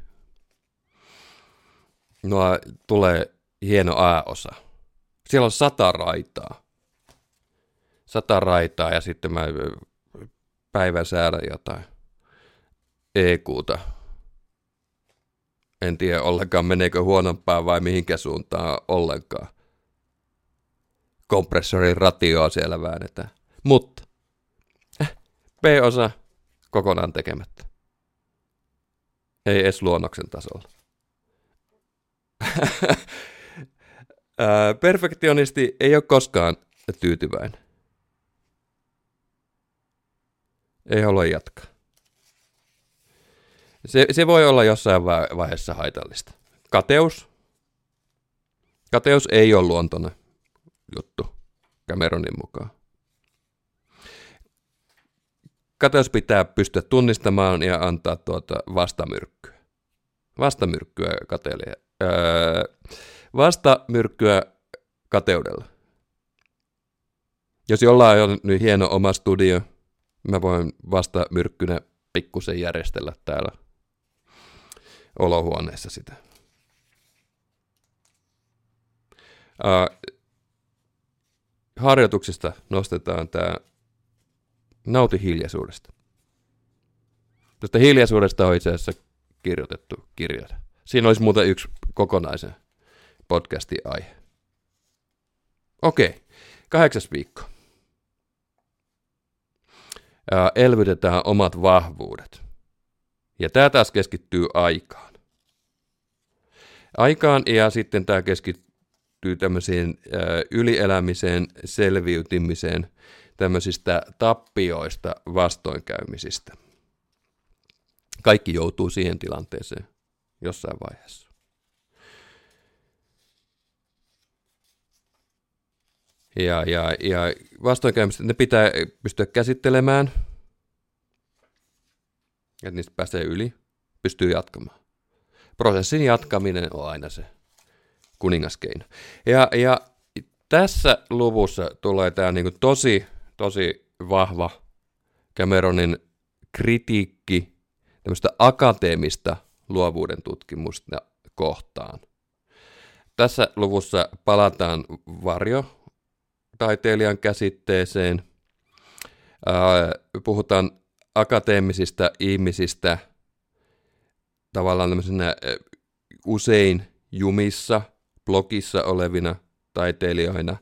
no, tulee hieno A-osa. Siellä on sata raitaa. Sata raitaa ja sitten mä päivän säädän jotain EQta. En tiedä ollenkaan meneekö huonompaa vai mihinkä suuntaan ollenkaan. Kompressorin ratioa siellä väännetään. Mutta äh, B-osa kokonaan tekemättä. Ei edes luonnoksen tasolla. Perfektionisti ei ole koskaan tyytyväinen. Ei halua jatkaa. Se, se voi olla jossain vaiheessa haitallista. Kateus. Kateus ei ole luontoinen juttu Cameronin mukaan. Kateus pitää pystyä tunnistamaan ja antaa tuota vastamyrkkyä. Vastamyrkkyä kateelle Öö, vastamyrkkyä kateudella. Jos jollain on nyt hieno oma studio, mä voin vasta myrkkynä pikkusen järjestellä täällä olohuoneessa sitä. Uh, harjoituksista nostetaan tämä nauti hiljaisuudesta. Tästä hiljaisuudesta on itse asiassa kirjoitettu kirja. Siinä olisi muuten yksi kokonaisen podcastin aihe. Okei, kahdeksas viikko. Ää, elvytetään omat vahvuudet. Ja tämä taas keskittyy aikaan. Aikaan ja sitten tämä keskittyy tämmöiseen ää, ylielämiseen, selviytymiseen, tämmöisistä tappioista, vastoinkäymisistä. Kaikki joutuu siihen tilanteeseen jossain vaiheessa. Ja, ja, ja vastoinkäymistä ne pitää pystyä käsittelemään, että niistä pääsee yli, pystyy jatkamaan. Prosessin jatkaminen on aina se kuningaskeino. Ja, ja tässä luvussa tulee tämä niinku tosi, tosi vahva Cameronin kritiikki tämmöistä akateemista luovuuden tutkimusta kohtaan. Tässä luvussa palataan varjo taiteilijan käsitteeseen. Puhutaan akateemisista ihmisistä tavallaan usein jumissa, blogissa olevina taiteilijoina,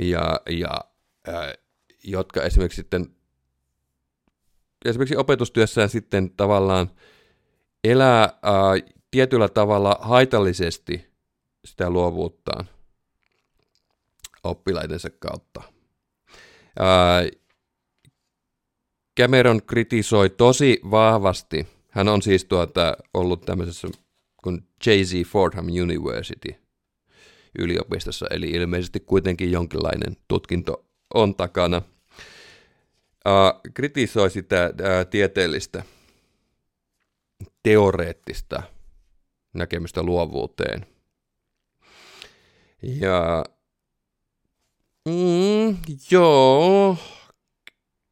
ja, ja jotka esimerkiksi sitten esimerkiksi opetustyössään sitten tavallaan elää ää, tietyllä tavalla haitallisesti sitä luovuuttaan – oppilaidensa kautta. Ää, Cameron kritisoi tosi vahvasti, hän on siis tuota, ollut tämmöisessä kuin Jay-Z Fordham University yliopistossa, eli ilmeisesti kuitenkin jonkinlainen tutkinto on takana. Ää, kritisoi sitä ää, tieteellistä, teoreettista näkemystä luovuuteen. Ja Mm, joo,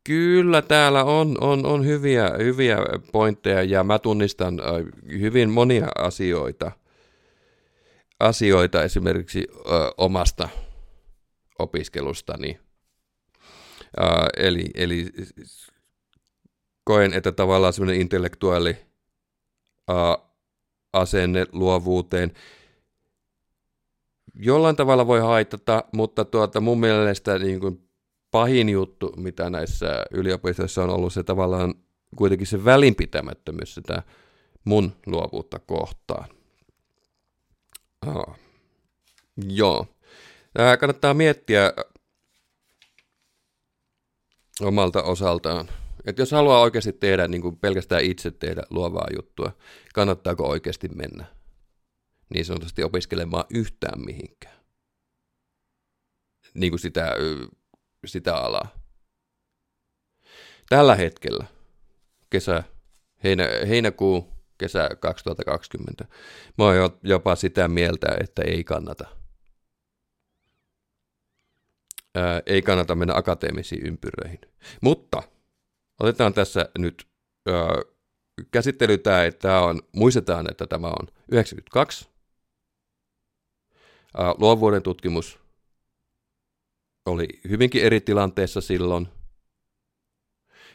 kyllä täällä on, on, on hyviä, hyviä pointteja ja mä tunnistan hyvin monia asioita, asioita esimerkiksi ö, omasta opiskelustani. Äh, eli, eli koen, että tavallaan semmoinen intellektuaali asenne luovuuteen – jollain tavalla voi haitata, mutta tuota, mun mielestä niin kuin pahin juttu, mitä näissä yliopistoissa on ollut, se tavallaan kuitenkin se välinpitämättömyys sitä mun luovuutta kohtaan. Oh. Joo. Tämä kannattaa miettiä omalta osaltaan. Että jos haluaa oikeasti tehdä niin kuin pelkästään itse tehdä luovaa juttua, kannattaako oikeasti mennä? niin sanotusti opiskelemaan yhtään mihinkään. Niin kuin sitä, sitä alaa. Tällä hetkellä, kesä, heinä, heinäkuu, kesä 2020, mä oon jopa sitä mieltä, että ei kannata. Ää, ei kannata mennä akateemisiin ympyröihin. Mutta otetaan tässä nyt ää, käsittely tämä, että tämä on, muistetaan, että tämä on 92 Luovuuden tutkimus oli hyvinkin eri tilanteessa silloin.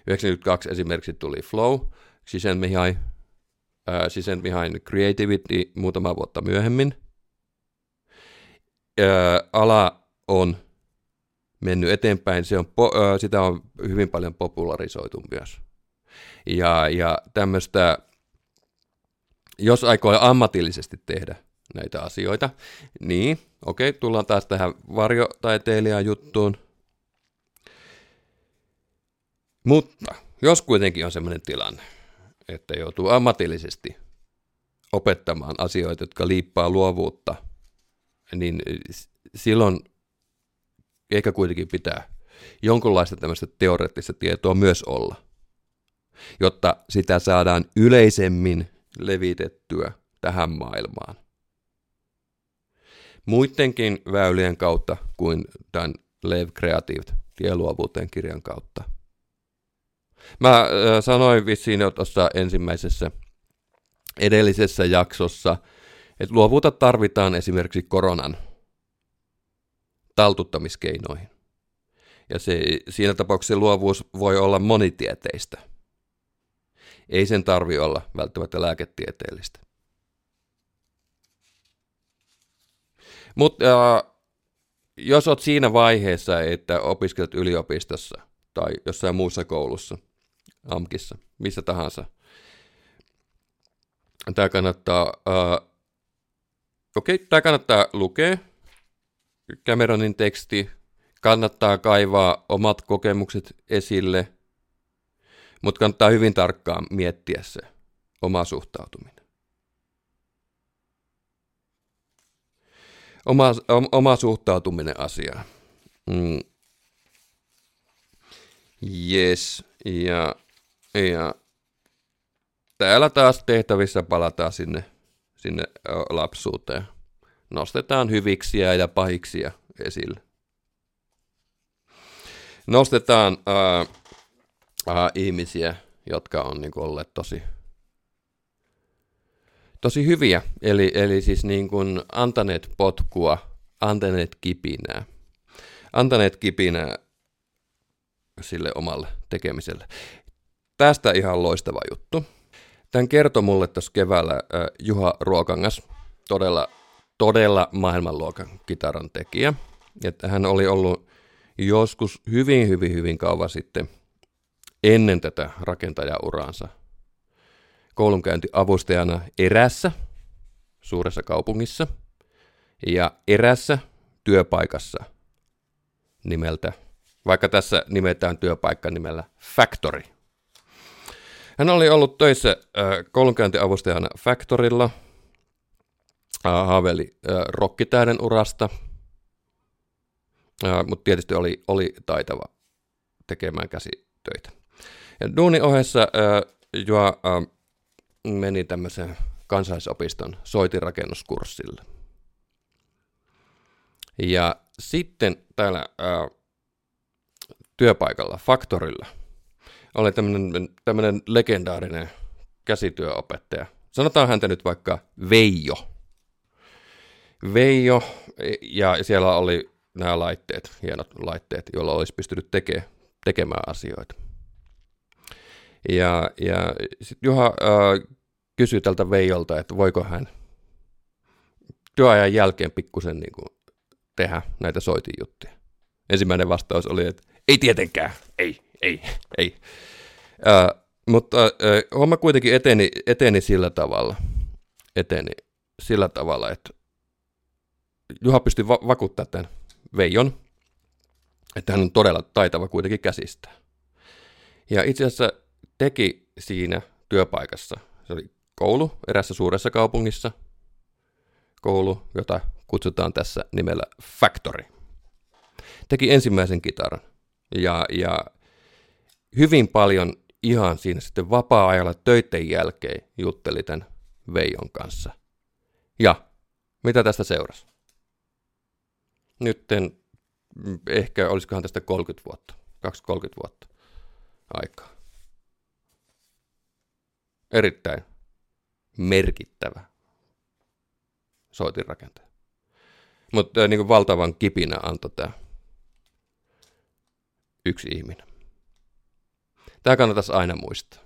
92 esimerkiksi tuli Flow, Csikszentmihalyi, Csikszentmihalyin Creativity muutama vuotta myöhemmin. ala on mennyt eteenpäin, se on, sitä on hyvin paljon popularisoitu myös. Ja, ja tämmöistä, jos aikoo ammatillisesti tehdä näitä asioita. Niin, okei, okay, tullaan taas tähän varjotaiteilijan juttuun. Mutta jos kuitenkin on sellainen tilanne, että joutuu ammatillisesti opettamaan asioita, jotka liippaa luovuutta, niin silloin ehkä kuitenkin pitää jonkunlaista tämmöistä teoreettista tietoa myös olla, jotta sitä saadaan yleisemmin levitettyä tähän maailmaan. muidenkin väylien kautta kuin tämän Lev Creative tieluovuuteen kirjan kautta. Mä sanoin vissiin jo tuossa ensimmäisessä edellisessä jaksossa, että luovuutta tarvitaan esimerkiksi koronan taltuttamiskeinoihin. Ja se, siinä tapauksessa luovuus voi olla monitieteistä. Ei sen tarvi olla välttämättä lääketieteellistä. Mutta äh, jos olet siinä vaiheessa, että opiskelet yliopistossa tai jossain muussa koulussa, AMKissa, missä tahansa, tämä kannattaa, äh, okay, tämä kannattaa lukea, Cameronin teksti, kannattaa kaivaa omat kokemukset esille, mutta kannattaa hyvin tarkkaan miettiä se oma suhtautuminen. Oma, oma suhtautuminen asiaan. Mm. Yes, ja, ja täällä taas tehtävissä palataan sinne, sinne lapsuuteen. Nostetaan hyviksiä ja pahiksia esille. Nostetaan ää, ää, ihmisiä, jotka on niin kuin, olleet tosi, tosi hyviä, eli, eli siis niin kuin antaneet potkua, antaneet kipinää, antaneet kipinää sille omalle tekemiselle. Tästä ihan loistava juttu. Tämän kertoi mulle tuossa keväällä äh, Juha Ruokangas, todella, todella maailmanluokan kitaran tekijä. Että hän oli ollut joskus hyvin, hyvin, hyvin kauan sitten ennen tätä rakentajauraansa koulunkäyntiavustajana erässä suuressa kaupungissa ja erässä työpaikassa nimeltä, vaikka tässä nimetään työpaikka nimellä Factory. Hän oli ollut töissä koulunkäyntiavustajana Factorilla, haaveli äh, rokkitähden urasta, mutta tietysti oli, oli taitava tekemään käsitöitä. Ja duunin ohessa Joa meni tämmöisen kansaisopiston soitirakennuskurssille. Ja sitten täällä ää, työpaikalla, faktorilla, oli tämmöinen legendaarinen käsityöopettaja. Sanotaan häntä nyt vaikka Veijo. Veijo, ja siellä oli nämä laitteet, hienot laitteet, joilla olisi pystynyt teke, tekemään asioita. Ja, ja sitten Juha äh, kysyi tältä Veijolta, että voiko hän työajan jälkeen pikkusen niin kuin tehdä näitä soitinjuttuja. Ensimmäinen vastaus oli, että ei tietenkään, ei, ei, ei. Äh, mutta äh, homma kuitenkin eteni, eteni sillä tavalla, eteni sillä tavalla, että Juha pystyi va- vakuuttamaan tämän Veijon, että hän on todella taitava kuitenkin käsistä. Ja itse asiassa teki siinä työpaikassa, se oli koulu erässä suuressa kaupungissa, koulu, jota kutsutaan tässä nimellä Factory. Teki ensimmäisen kitaran ja, ja hyvin paljon ihan siinä sitten vapaa-ajalla töiden jälkeen jutteli tämän Veijon kanssa. Ja mitä tästä seurasi? Nytten mm, ehkä olisikohan tästä 30 vuotta, 2-30 vuotta aikaa erittäin merkittävä soitinrakentaja. Mutta niin kuin valtavan kipinä antoi tämä yksi ihminen. Tämä kannattaisi aina muistaa.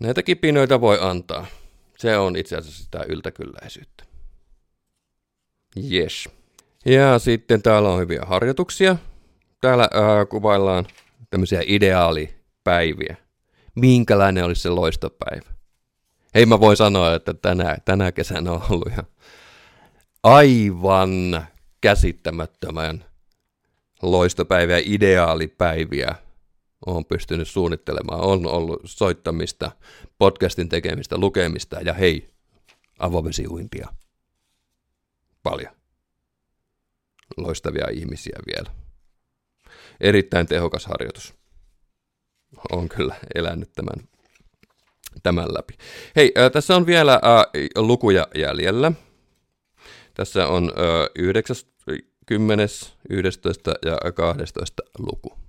Näitä kipinöitä voi antaa. Se on itse asiassa sitä yltäkylläisyyttä. Yes. Ja sitten täällä on hyviä harjoituksia. Täällä äh, kuvaillaan tämmöisiä ideaalipäiviä. Minkälainen olisi se loistopäivä? Hei, mä voin sanoa, että tänä, tänä kesänä on ollut ihan aivan käsittämättömän loistopäiviä, ideaalipäiviä on pystynyt suunnittelemaan. On ollut soittamista, podcastin tekemistä, lukemista ja hei, avovesiuintia. Paljon. Loistavia ihmisiä vielä erittäin tehokas harjoitus. On kyllä elänyt tämän tämän läpi. Hei, äh, tässä on vielä äh, lukuja jäljellä. Tässä on äh, 9, 10, 11 ja 12 luku.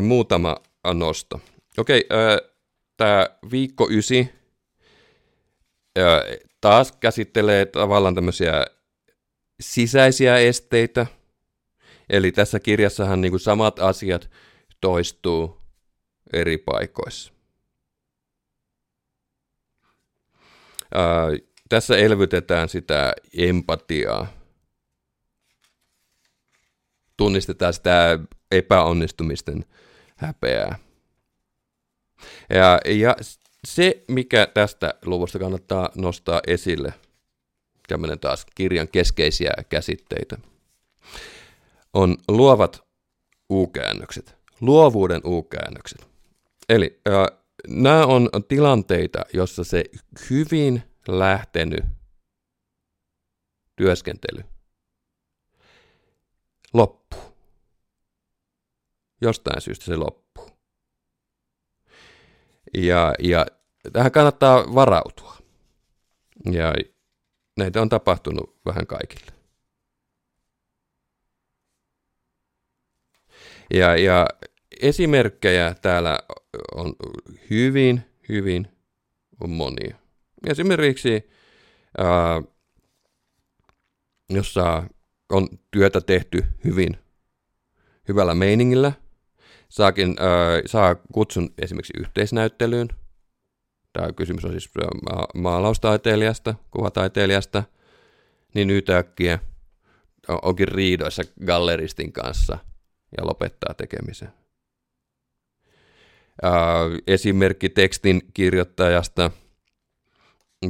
Muutama nosto. Okei, tämä viikko 9 äh, taas käsittelee tavallaan tämmöisiä sisäisiä esteitä. Eli tässä kirjassahan niin kuin samat asiat toistuu eri paikoissa. Ää, tässä elvytetään sitä empatiaa. Tunnistetaan sitä epäonnistumisten häpeää. Ja, ja se, mikä tästä luvusta kannattaa nostaa esille, tämmöinen taas kirjan keskeisiä käsitteitä, on luovat u-käännökset, luovuuden u-käännökset. Eli äh, nämä on tilanteita, jossa se hyvin lähtenyt työskentely loppuu. Jostain syystä se loppuu. Ja, ja tähän kannattaa varautua. Ja näitä on tapahtunut vähän kaikille. Ja, ja esimerkkejä täällä on hyvin, hyvin monia. Esimerkiksi ää, jossa on työtä tehty hyvin hyvällä meiningillä, saakin, ää, saa kutsun esimerkiksi yhteisnäyttelyyn. Tämä kysymys on siis ma- maalaustaiteilijasta, kuvataiteilijasta, niin yhtäkkiä onkin riidoissa galleristin kanssa ja lopettaa tekemisen. Ää, esimerkki tekstin kirjoittajasta,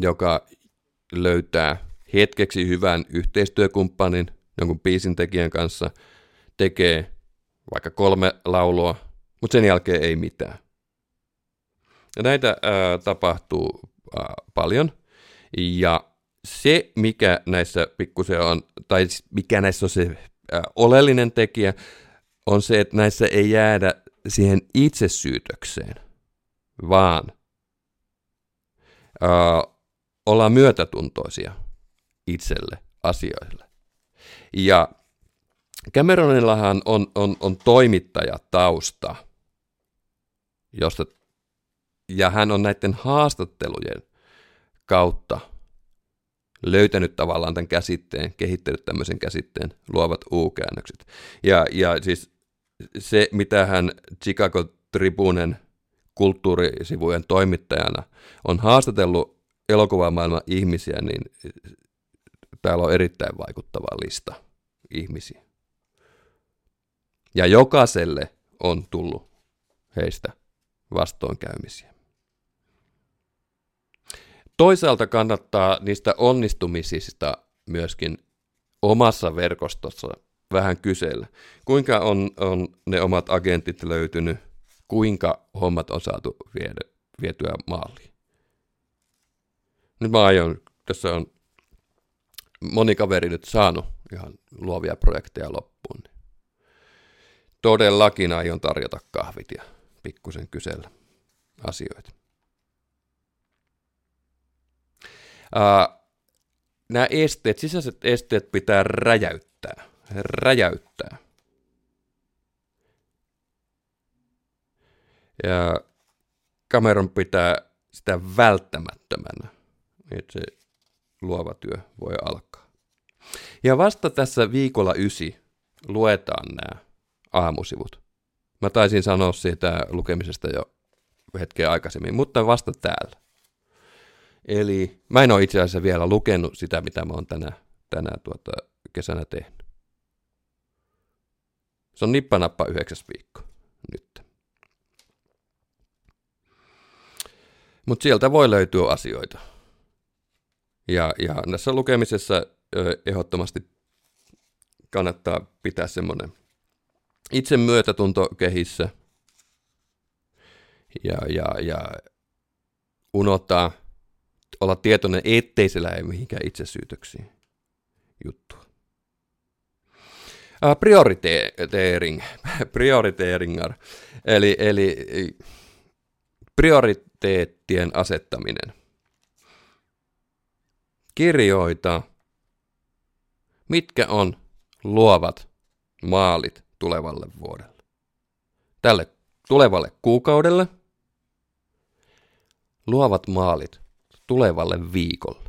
joka löytää hetkeksi hyvän yhteistyökumppanin jonkun biisin tekijän kanssa, tekee vaikka kolme laulua, mutta sen jälkeen ei mitään. Ja näitä ää, tapahtuu ää, paljon, ja se, mikä näissä pikkusen on, tai mikä näissä on se ää, oleellinen tekijä, on se, että näissä ei jäädä siihen itsesyytökseen, vaan ää, ollaan myötätuntoisia itselle, asioille. Ja Cameronillahan on, on, on toimittajatausta, josta, ja hän on näiden haastattelujen kautta löytänyt tavallaan tämän käsitteen, kehittänyt tämmöisen käsitteen, luovat U-käännökset. Ja, ja siis se, mitä hän Chicago Tribunen kulttuurisivujen toimittajana on haastatellut elokuvamaailman ihmisiä, niin täällä on erittäin vaikuttava lista ihmisiä. Ja jokaiselle on tullut heistä vastoinkäymisiä. Toisaalta kannattaa niistä onnistumisista myöskin omassa verkostossa vähän kysellä. Kuinka on, on ne omat agentit löytynyt, kuinka hommat on saatu viedä, vietyä maaliin. Nyt mä aion, tässä on moni kaveri nyt saanut ihan luovia projekteja loppuun. Todellakin aion tarjota kahvit ja pikkusen kysellä asioita. Uh, nämä esteet, sisäiset esteet pitää räjäyttää. Räjäyttää. Ja kameran pitää sitä välttämättömänä, että se luova työ voi alkaa. Ja vasta tässä viikolla ysi luetaan nämä aamusivut. Mä taisin sanoa siitä lukemisesta jo hetkeä aikaisemmin, mutta vasta täällä. Eli mä en ole itse asiassa vielä lukenut sitä, mitä mä oon tänä, tänä tuota, kesänä tehnyt. Se on nippanappa yhdeksäs viikko nyt. Mutta sieltä voi löytyä asioita. Ja, ja näissä lukemisessa ö, ehdottomasti kannattaa pitää semmoinen itse myötätunto kehissä ja, ja, ja unohtaa olla tietoinen, ettei se lähde mihinkään itsesyytöksiin juttua. Uh, prioriteering, prioriteeringar, eli, eli prioriteettien asettaminen. Kirjoita, mitkä on luovat maalit tulevalle vuodelle. Tälle tulevalle kuukaudelle, luovat maalit tulevalle viikolle.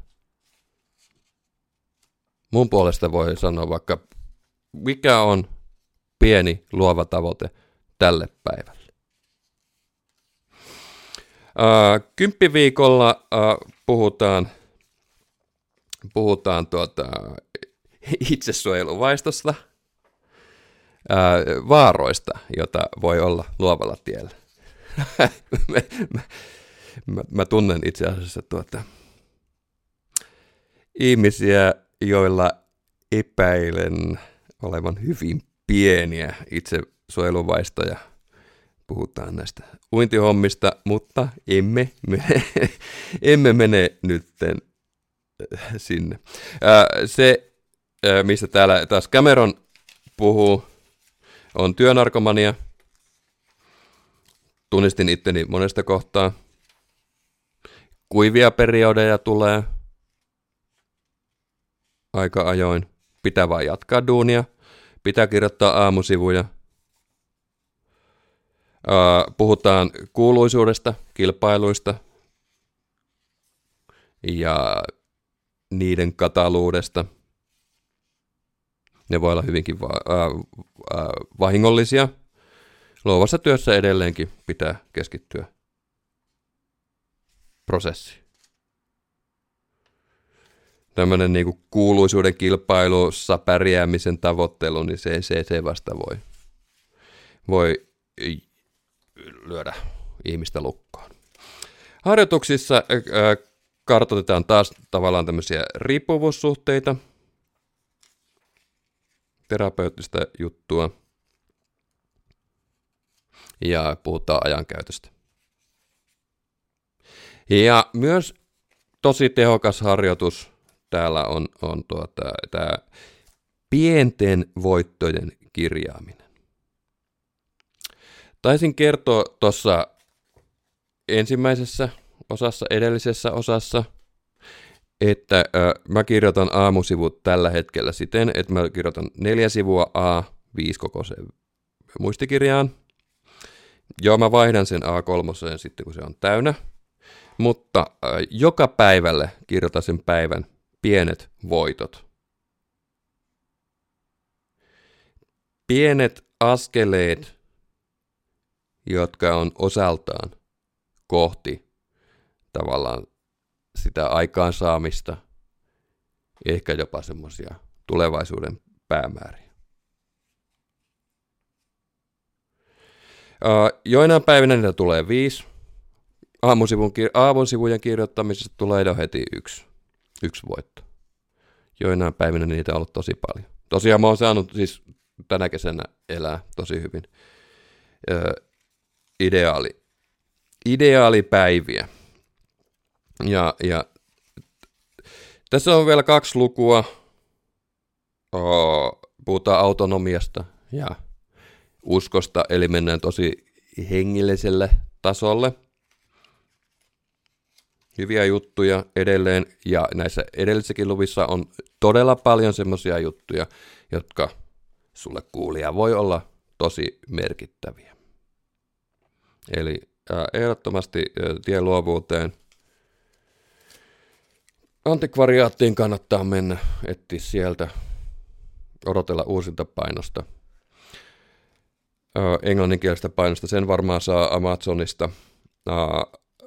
Mun puolesta voi sanoa vaikka, mikä on pieni luova tavoite tälle päivälle. kymppiviikolla puhutaan, puhutaan tuota, itsesuojeluvaistosta, vaaroista, jota voi olla luovalla tiellä. mä, mä, mä, tunnen itse asiassa tuota, ihmisiä, joilla epäilen olevan hyvin pieniä itsesuojeluvaistoja. Puhutaan näistä uintihommista, mutta emme mene, emme mene nytten äh, sinne. Äh, se, äh, mistä täällä taas Cameron puhuu, on työnarkomania. Tunnistin itteni monesta kohtaa. Kuivia periodeja tulee aika ajoin. Pitää vaan jatkaa duunia. Pitää kirjoittaa aamusivuja. Puhutaan kuuluisuudesta, kilpailuista ja niiden kataluudesta. Ne voi olla hyvinkin va- äh, äh, vahingollisia. Luovassa työssä edelleenkin pitää keskittyä prosessiin tämmöinen niin kuuluisuuden kilpailussa pärjäämisen tavoittelu, niin se, se, se vasta voi, voi lyödä ihmistä lukkoon. Harjoituksissa ää, kartoitetaan taas tavallaan tämmöisiä riippuvuussuhteita, terapeuttista juttua ja puhutaan ajankäytöstä. Ja myös tosi tehokas harjoitus täällä on, on tuota, tämä pienten voittojen kirjaaminen. Taisin kertoa tuossa ensimmäisessä osassa, edellisessä osassa, että ö, mä kirjoitan aamusivut tällä hetkellä siten, että mä kirjoitan neljä sivua A 5 kokoiseen muistikirjaan. Joo, mä vaihdan sen A3 sitten, kun se on täynnä. Mutta ö, joka päivälle kirjoitan sen päivän pienet voitot. Pienet askeleet, jotka on osaltaan kohti tavallaan sitä aikaansaamista, ehkä jopa semmoisia tulevaisuuden päämääriä. Joinain päivinä niitä tulee viisi. Aamusivun, aamusivujen kirjoittamisesta tulee jo heti yksi yksi voitto. Joinain päivinä niitä on ollut tosi paljon. Tosiaan mä oon saanut siis tänä kesänä elää tosi hyvin. Öö, ideaali, ideaalipäiviä. Ja, ja tässä on vielä kaksi lukua. Puhutaan autonomiasta ja uskosta, eli mennään tosi hengilliselle tasolle – hyviä juttuja edelleen, ja näissä edellisissäkin luvissa on todella paljon semmoisia juttuja, jotka sulle kuulija voi olla tosi merkittäviä. Eli ehdottomasti ää, tie luovuuteen. Antikvariaattiin kannattaa mennä, etsiä sieltä, odotella uusinta painosta. Englanninkielistä painosta, sen varmaan saa Amazonista.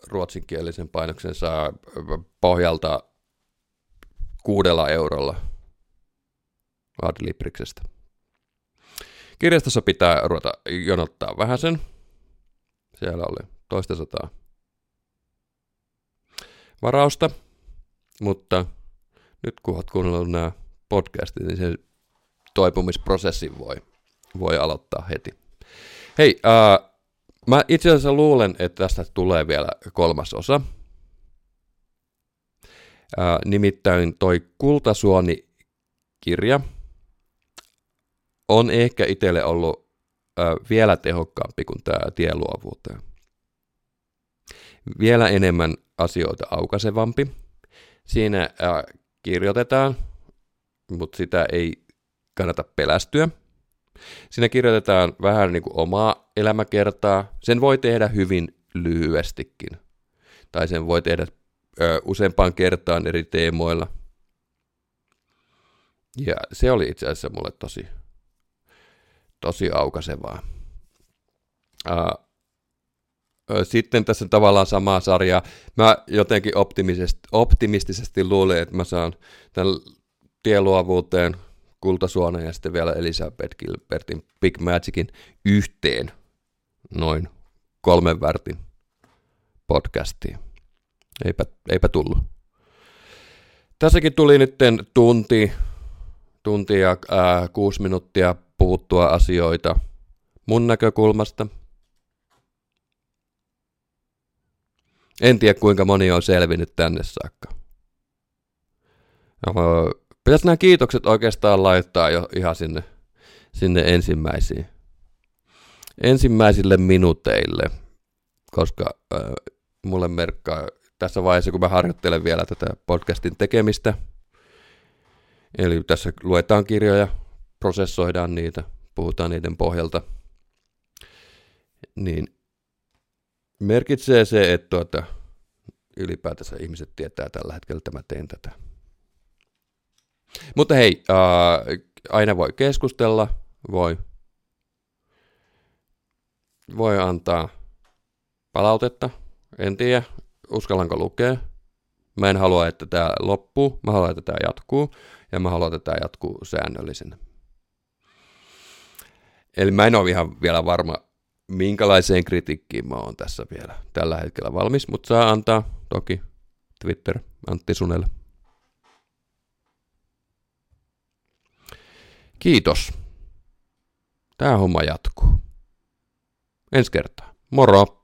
Ruotsinkielisen painoksen saa pohjalta kuudella eurolla Adlibriksestä. Kirjastossa pitää ruveta jonottaa vähän sen. Siellä oli toista sataa varausta, mutta nyt kun olet kuunnellut nämä podcastit, niin sen toipumisprosessin voi, voi aloittaa heti. Hei, äh, Mä itse asiassa luulen, että tästä tulee vielä kolmas osa. Ää, nimittäin toi Kultasuoni-kirja on ehkä itselle ollut ää, vielä tehokkaampi kuin tämä tieluovuuteen. vielä enemmän asioita aukasevampi. Siinä äh, kirjoitetaan, mutta sitä ei kannata pelästyä. Siinä kirjoitetaan vähän niin kuin omaa elämäkertaa. Sen voi tehdä hyvin lyhyestikin. Tai sen voi tehdä ö, useampaan kertaan eri teemoilla. Ja se oli itse asiassa mulle tosi, tosi aukasevaa. Uh, sitten tässä tavallaan samaa sarjaa. Mä jotenkin optimistisesti, optimistisesti luulin, että mä saan tämän tieluovuuteen Kultasuonen ja sitten vielä Elisabeth Gilbertin Big Magicin yhteen noin kolmen värtin podcastiin. Eipä, eipä tullut. Tässäkin tuli nyt tunti, tunti ja ää, kuusi minuuttia puhuttua asioita mun näkökulmasta. En tiedä kuinka moni on selvinnyt tänne saakka. Pitäisi nämä kiitokset oikeastaan laittaa jo ihan sinne, sinne ensimmäisiin. Ensimmäisille minuuteille, koska äh, mulle merkkaa tässä vaiheessa, kun mä harjoittelen vielä tätä podcastin tekemistä. Eli tässä luetaan kirjoja, prosessoidaan niitä, puhutaan niiden pohjalta. Niin merkitsee se, että tuota, ylipäätänsä ihmiset tietää tällä hetkellä, että mä teen tätä. Mutta hei, äh, aina voi keskustella, voi, voi antaa palautetta, en tiedä, uskallanko lukea. Mä en halua, että tämä loppuu, mä haluan, että tämä jatkuu, ja mä haluan, että tämä jatkuu säännöllisenä. Eli mä en ole ihan vielä varma, minkälaiseen kritiikkiin mä oon tässä vielä tällä hetkellä valmis, mutta saa antaa toki Twitter Antti Sunelle. Kiitos. Tämä homma jatkuu. Ensi kertaa. Moro!